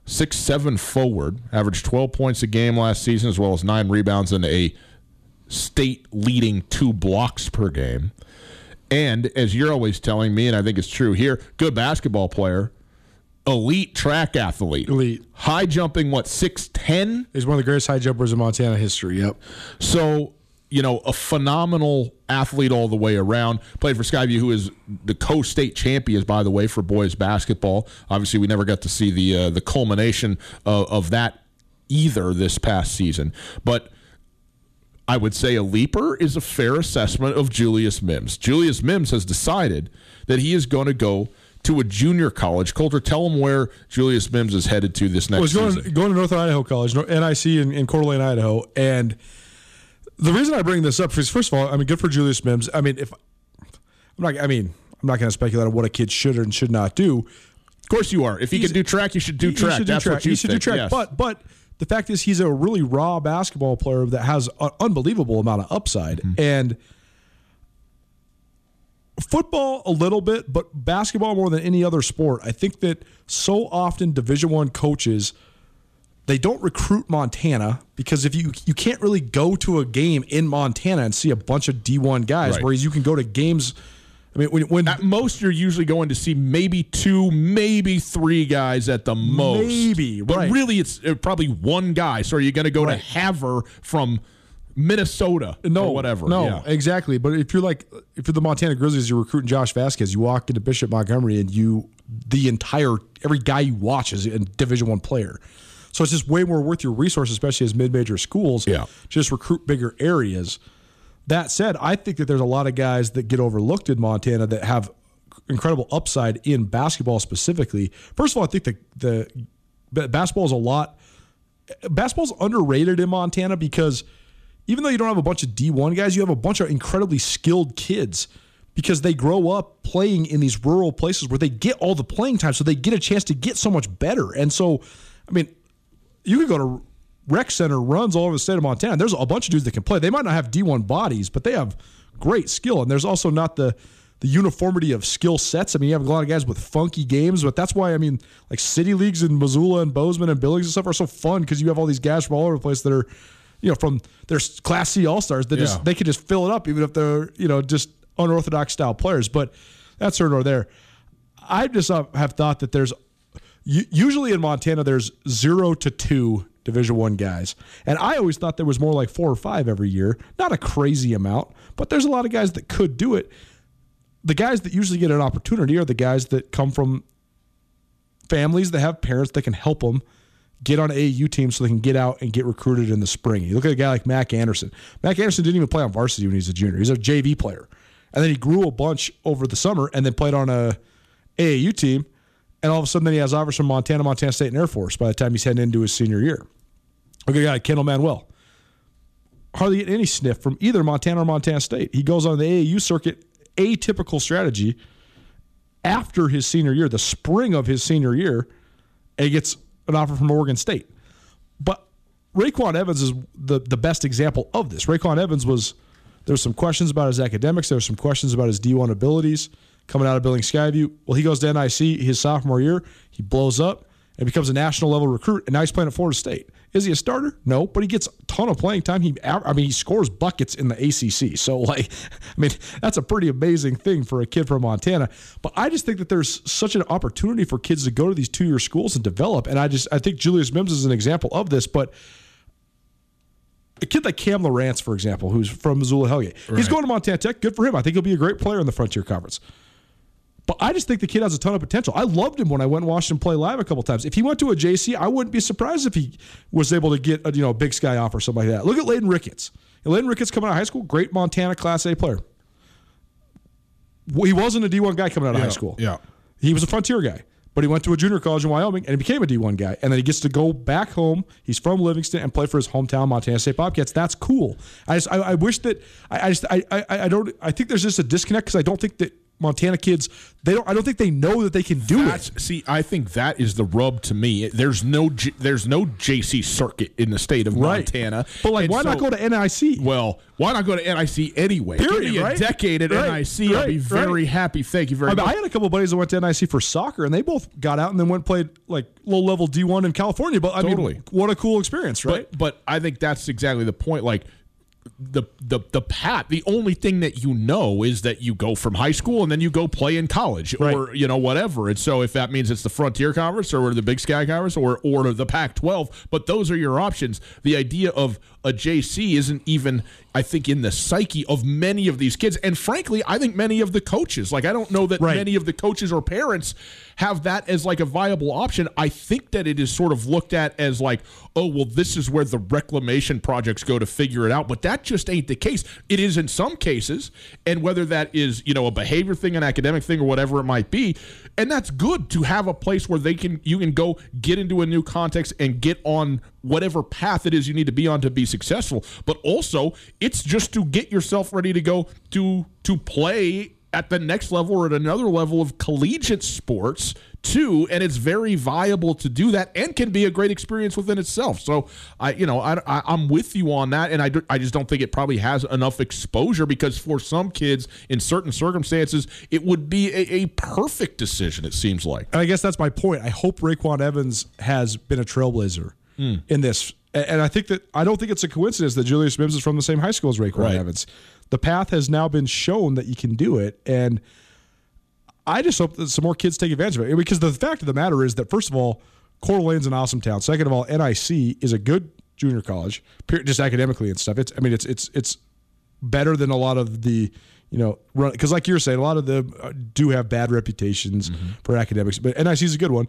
Speaker 3: six seven forward, averaged 12 points a game last season, as well as nine rebounds and a state leading two blocks per game. And as you're always telling me, and I think it's true here, good basketball player, elite track athlete,
Speaker 4: Elite.
Speaker 3: high jumping, what, 6'10?
Speaker 4: He's one of the greatest high jumpers in Montana history. Yep.
Speaker 3: So, you know, a phenomenal athlete all the way around. Played for Skyview, who is the co-state champions, by the way, for boys basketball. Obviously, we never got to see the uh, the culmination of, of that either this past season, but. I would say a leaper is a fair assessment of Julius Mims. Julius Mims has decided that he is going to go to a junior college. Colter, tell him where Julius Mims is headed to this next
Speaker 4: Well, he's going,
Speaker 3: season.
Speaker 4: going to Northern Idaho College, NIC in, in Coeur d'Alene, Idaho. And the reason I bring this up is, first of all, I mean, good for Julius Mims. I mean, if I'm not, I mean, I'm not going to speculate on what a kid should and should not do.
Speaker 3: Of course you are. If he
Speaker 4: He's-
Speaker 3: can do track, you should do
Speaker 4: He- he
Speaker 3: track.
Speaker 4: should do
Speaker 3: That's
Speaker 4: track.
Speaker 3: what you
Speaker 4: he should
Speaker 3: think.
Speaker 4: do track.
Speaker 3: Yes.
Speaker 4: But but the fact is, he's a really raw basketball player that has an unbelievable amount of upside.
Speaker 3: Mm-hmm.
Speaker 4: And football a little bit, but basketball more than any other sport. I think that so often Division One coaches they don't recruit Montana because if you you can't really go to a game in Montana and see a bunch of D1 guys,
Speaker 3: Right.
Speaker 4: whereas you can go to games. I mean, when, when
Speaker 3: At most, you're usually going to see maybe two, maybe three guys at the most.
Speaker 4: Maybe,
Speaker 3: but
Speaker 4: right.
Speaker 3: really, it's uh, probably one guy. So are you going to go
Speaker 4: Right.
Speaker 3: to Havre from Minnesota
Speaker 4: No,
Speaker 3: or whatever?
Speaker 4: No,
Speaker 3: Yeah.
Speaker 4: exactly. But if you're like, if you're the Montana Grizzlies, you're recruiting Josh Vazquez. You walk into Bishop Montgomery, and you, the entire every guy you watch is a Division One player. So it's just way more worth your resource, especially as mid-major schools.
Speaker 3: Yeah.
Speaker 4: to just recruit bigger areas. That said, I think that there's a lot of guys that get overlooked in Montana that have incredible upside in basketball specifically. First of all, I think the the basketball is a lot basketball's underrated in Montana because even though you don't have a bunch of D1 guys, you have a bunch of incredibly skilled kids because they grow up playing in these rural places where they get all the playing time, so they get a chance to get so much better. And so, I mean, you could go to rec center runs all over the state of Montana. There's a bunch of dudes that can play. They might not have D1 bodies, but they have great skill. And there's also not the the uniformity of skill sets. I mean, you have a lot of guys with funky games, but that's why I mean, like city leagues in Missoula and Bozeman and Billings and stuff are so fun because you have all these guys from all over the place that are, you know, from their Class C All Stars that
Speaker 3: Yeah.
Speaker 4: just they could just fill it up even if they're you know just unorthodox style players. But that's here nor there. I just have thought that there's usually in Montana there's zero to two Division One guys, and I always thought there was more like four or five every year. Not a crazy amount, but there's a lot of guys that could do it. The guys that usually get an opportunity are the guys that come from families that have parents that can help them get on AAU teams so they can get out and get recruited in the spring. You look at a guy like Mack Anderson. Mack Anderson didn't even play on varsity when he was a junior. He's a JV player. And then he grew a bunch over the summer and then played on a AAU team. And all of a sudden then he has offers from Montana, Montana State, and Air Force by the time he's heading into his senior year. Okay, guy Kendal Manuel. Hardly get any sniff from either Montana or Montana State. He goes on the AAU circuit, atypical strategy after his senior year, the spring of his senior year, and he gets an offer from Oregon State. But RayQuan Evans is the, the best example of this. RayQuan Evans was there's some questions about his academics. There's some questions about his D1 abilities coming out of Billings Skyview. Well, he goes to NIC his sophomore year. He blows up and becomes a national level recruit. And now he's playing at Florida State. Is he a starter? No, but he gets a ton of playing time. He, I mean, he scores buckets in the ACC. So, like, I mean, that's a pretty amazing thing for a kid from Montana. But I just think that there's such an opportunity for kids to go to these two-year schools and develop. And I just, I think Julius Mims is an example of this. But a kid like Cam Lawrence, for example, who's from Missoula Hellgate, right. he's going to Montana Tech. Good for him. I think he'll be a great player in the Frontier Conference. But I just think the kid has a ton of potential. I loved him when I went and watched him play live a couple times. If he went to a JC, I wouldn't be surprised if he was able to get a you know Big Sky offer or something like that. Look at Layden Ricketts. Layden Ricketts coming out of high school, great Montana Class A player. He wasn't a D1 guy coming out of
Speaker 3: yeah,
Speaker 4: high school.
Speaker 3: Yeah.
Speaker 4: He was a frontier guy. But he went to a junior college in Wyoming and he became a D1 guy. And then he gets to go back home. He's from Livingston and play for his hometown Montana State Bobcats. That's cool. I just I, I wish that I, I just I, I I don't I think there's just a disconnect because I don't think that Montana kids, they don't. I don't think they know that they can do
Speaker 3: That's,
Speaker 4: it.
Speaker 3: See, I think that is the rub to me. There's no there's no JC circuit in the state of right. Montana.
Speaker 4: But like,
Speaker 3: and
Speaker 4: why
Speaker 3: so,
Speaker 4: not go to NIC?
Speaker 3: Well, why not go to NIC anyway?
Speaker 4: Period,
Speaker 3: Give me
Speaker 4: right?
Speaker 3: a decade at
Speaker 4: right,
Speaker 3: NIC. I'll be very happy. Thank you very
Speaker 4: I mean,
Speaker 3: much.
Speaker 4: I had a couple buddies that went to NIC for soccer, and they both got out and then went and played like low level D1 in California. But I
Speaker 3: totally.
Speaker 4: mean, what a cool experience, right?
Speaker 3: But, but I think that's exactly the point. Like the the the path the only thing that you know is that you go from high school and then you go play in college
Speaker 4: right.
Speaker 3: or you know whatever and so if that means it's the frontier conference or the big sky conference or or the pac 12 but those are your options the idea of a jc isn't even i think in the psyche of many of these kids and frankly i think many of the coaches like i don't know that
Speaker 4: right.
Speaker 3: many of the coaches or parents have that as like a viable option i think that it is sort of looked at as like oh well this is where the reclamation projects go to figure it out. But that just ain't the case. It is in some cases and whether that is you know a behavior thing an academic thing or whatever it might be and that's good to have a place where they can you can go get into a new context and get on whatever path it is you need to be on to be successful. But also it's just to get yourself ready to go to to play at the next level or at another level of collegiate sports too and it's very viable to do that and can be a great experience within itself. So i you know i, I am with you on that and I, do, I just don't think it probably has enough exposure because for some kids in certain circumstances it would be a, a perfect decision it seems like.
Speaker 4: And i guess that's my point. I hope RayQuan evans has been a trailblazer mm. in this. And i think that i don't think it's a coincidence that julius mims is from the same high school as RayQuan right. evans the path has now been shown that you can do it and I just hope that some more kids take advantage of it because the fact of the matter is that first of all, Coeur d'Alene's an awesome town. Second of all, NIC is a good junior college, just academically and stuff. It's I mean it's it's it's better than a lot of the you know run because like you're saying, a lot of them uh, do have bad reputations mm-hmm. for academics, but NIC is a good one.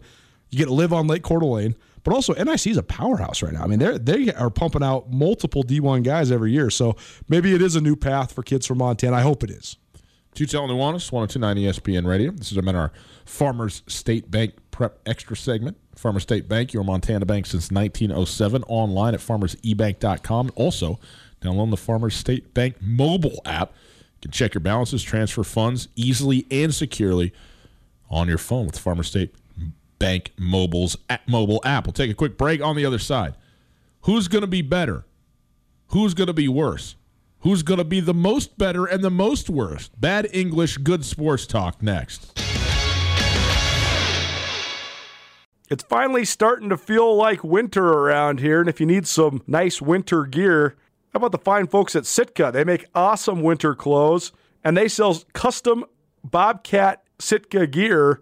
Speaker 4: You get to live on Lake Coeur d'Alene, but also NIC is a powerhouse right now. I mean, they they are pumping out multiple D1 guys every year, so maybe it is a new path for kids from Montana. I hope it is.
Speaker 3: Tutel Nuanez, 1029 ESPN Radio. This is our Farmers State Bank Prep Extra segment. Farmers State Bank, your Montana bank since 1907, online at farmersebank.com. Also, download the Farmers State Bank mobile app. You can check your balances, transfer funds easily and securely on your phone with Farmers State Bank mobile's at mobile app. We'll take a quick break on the other side. Who's going to be better? Who's going to be worse? Who's going to be the most better and the most worst? Bad English, good sports talk next.
Speaker 4: It's finally starting to feel like winter around here, and if you need some nice winter gear, how about the fine folks at Sitka? They make awesome winter clothes, and they sell custom Bobcat Sitka gear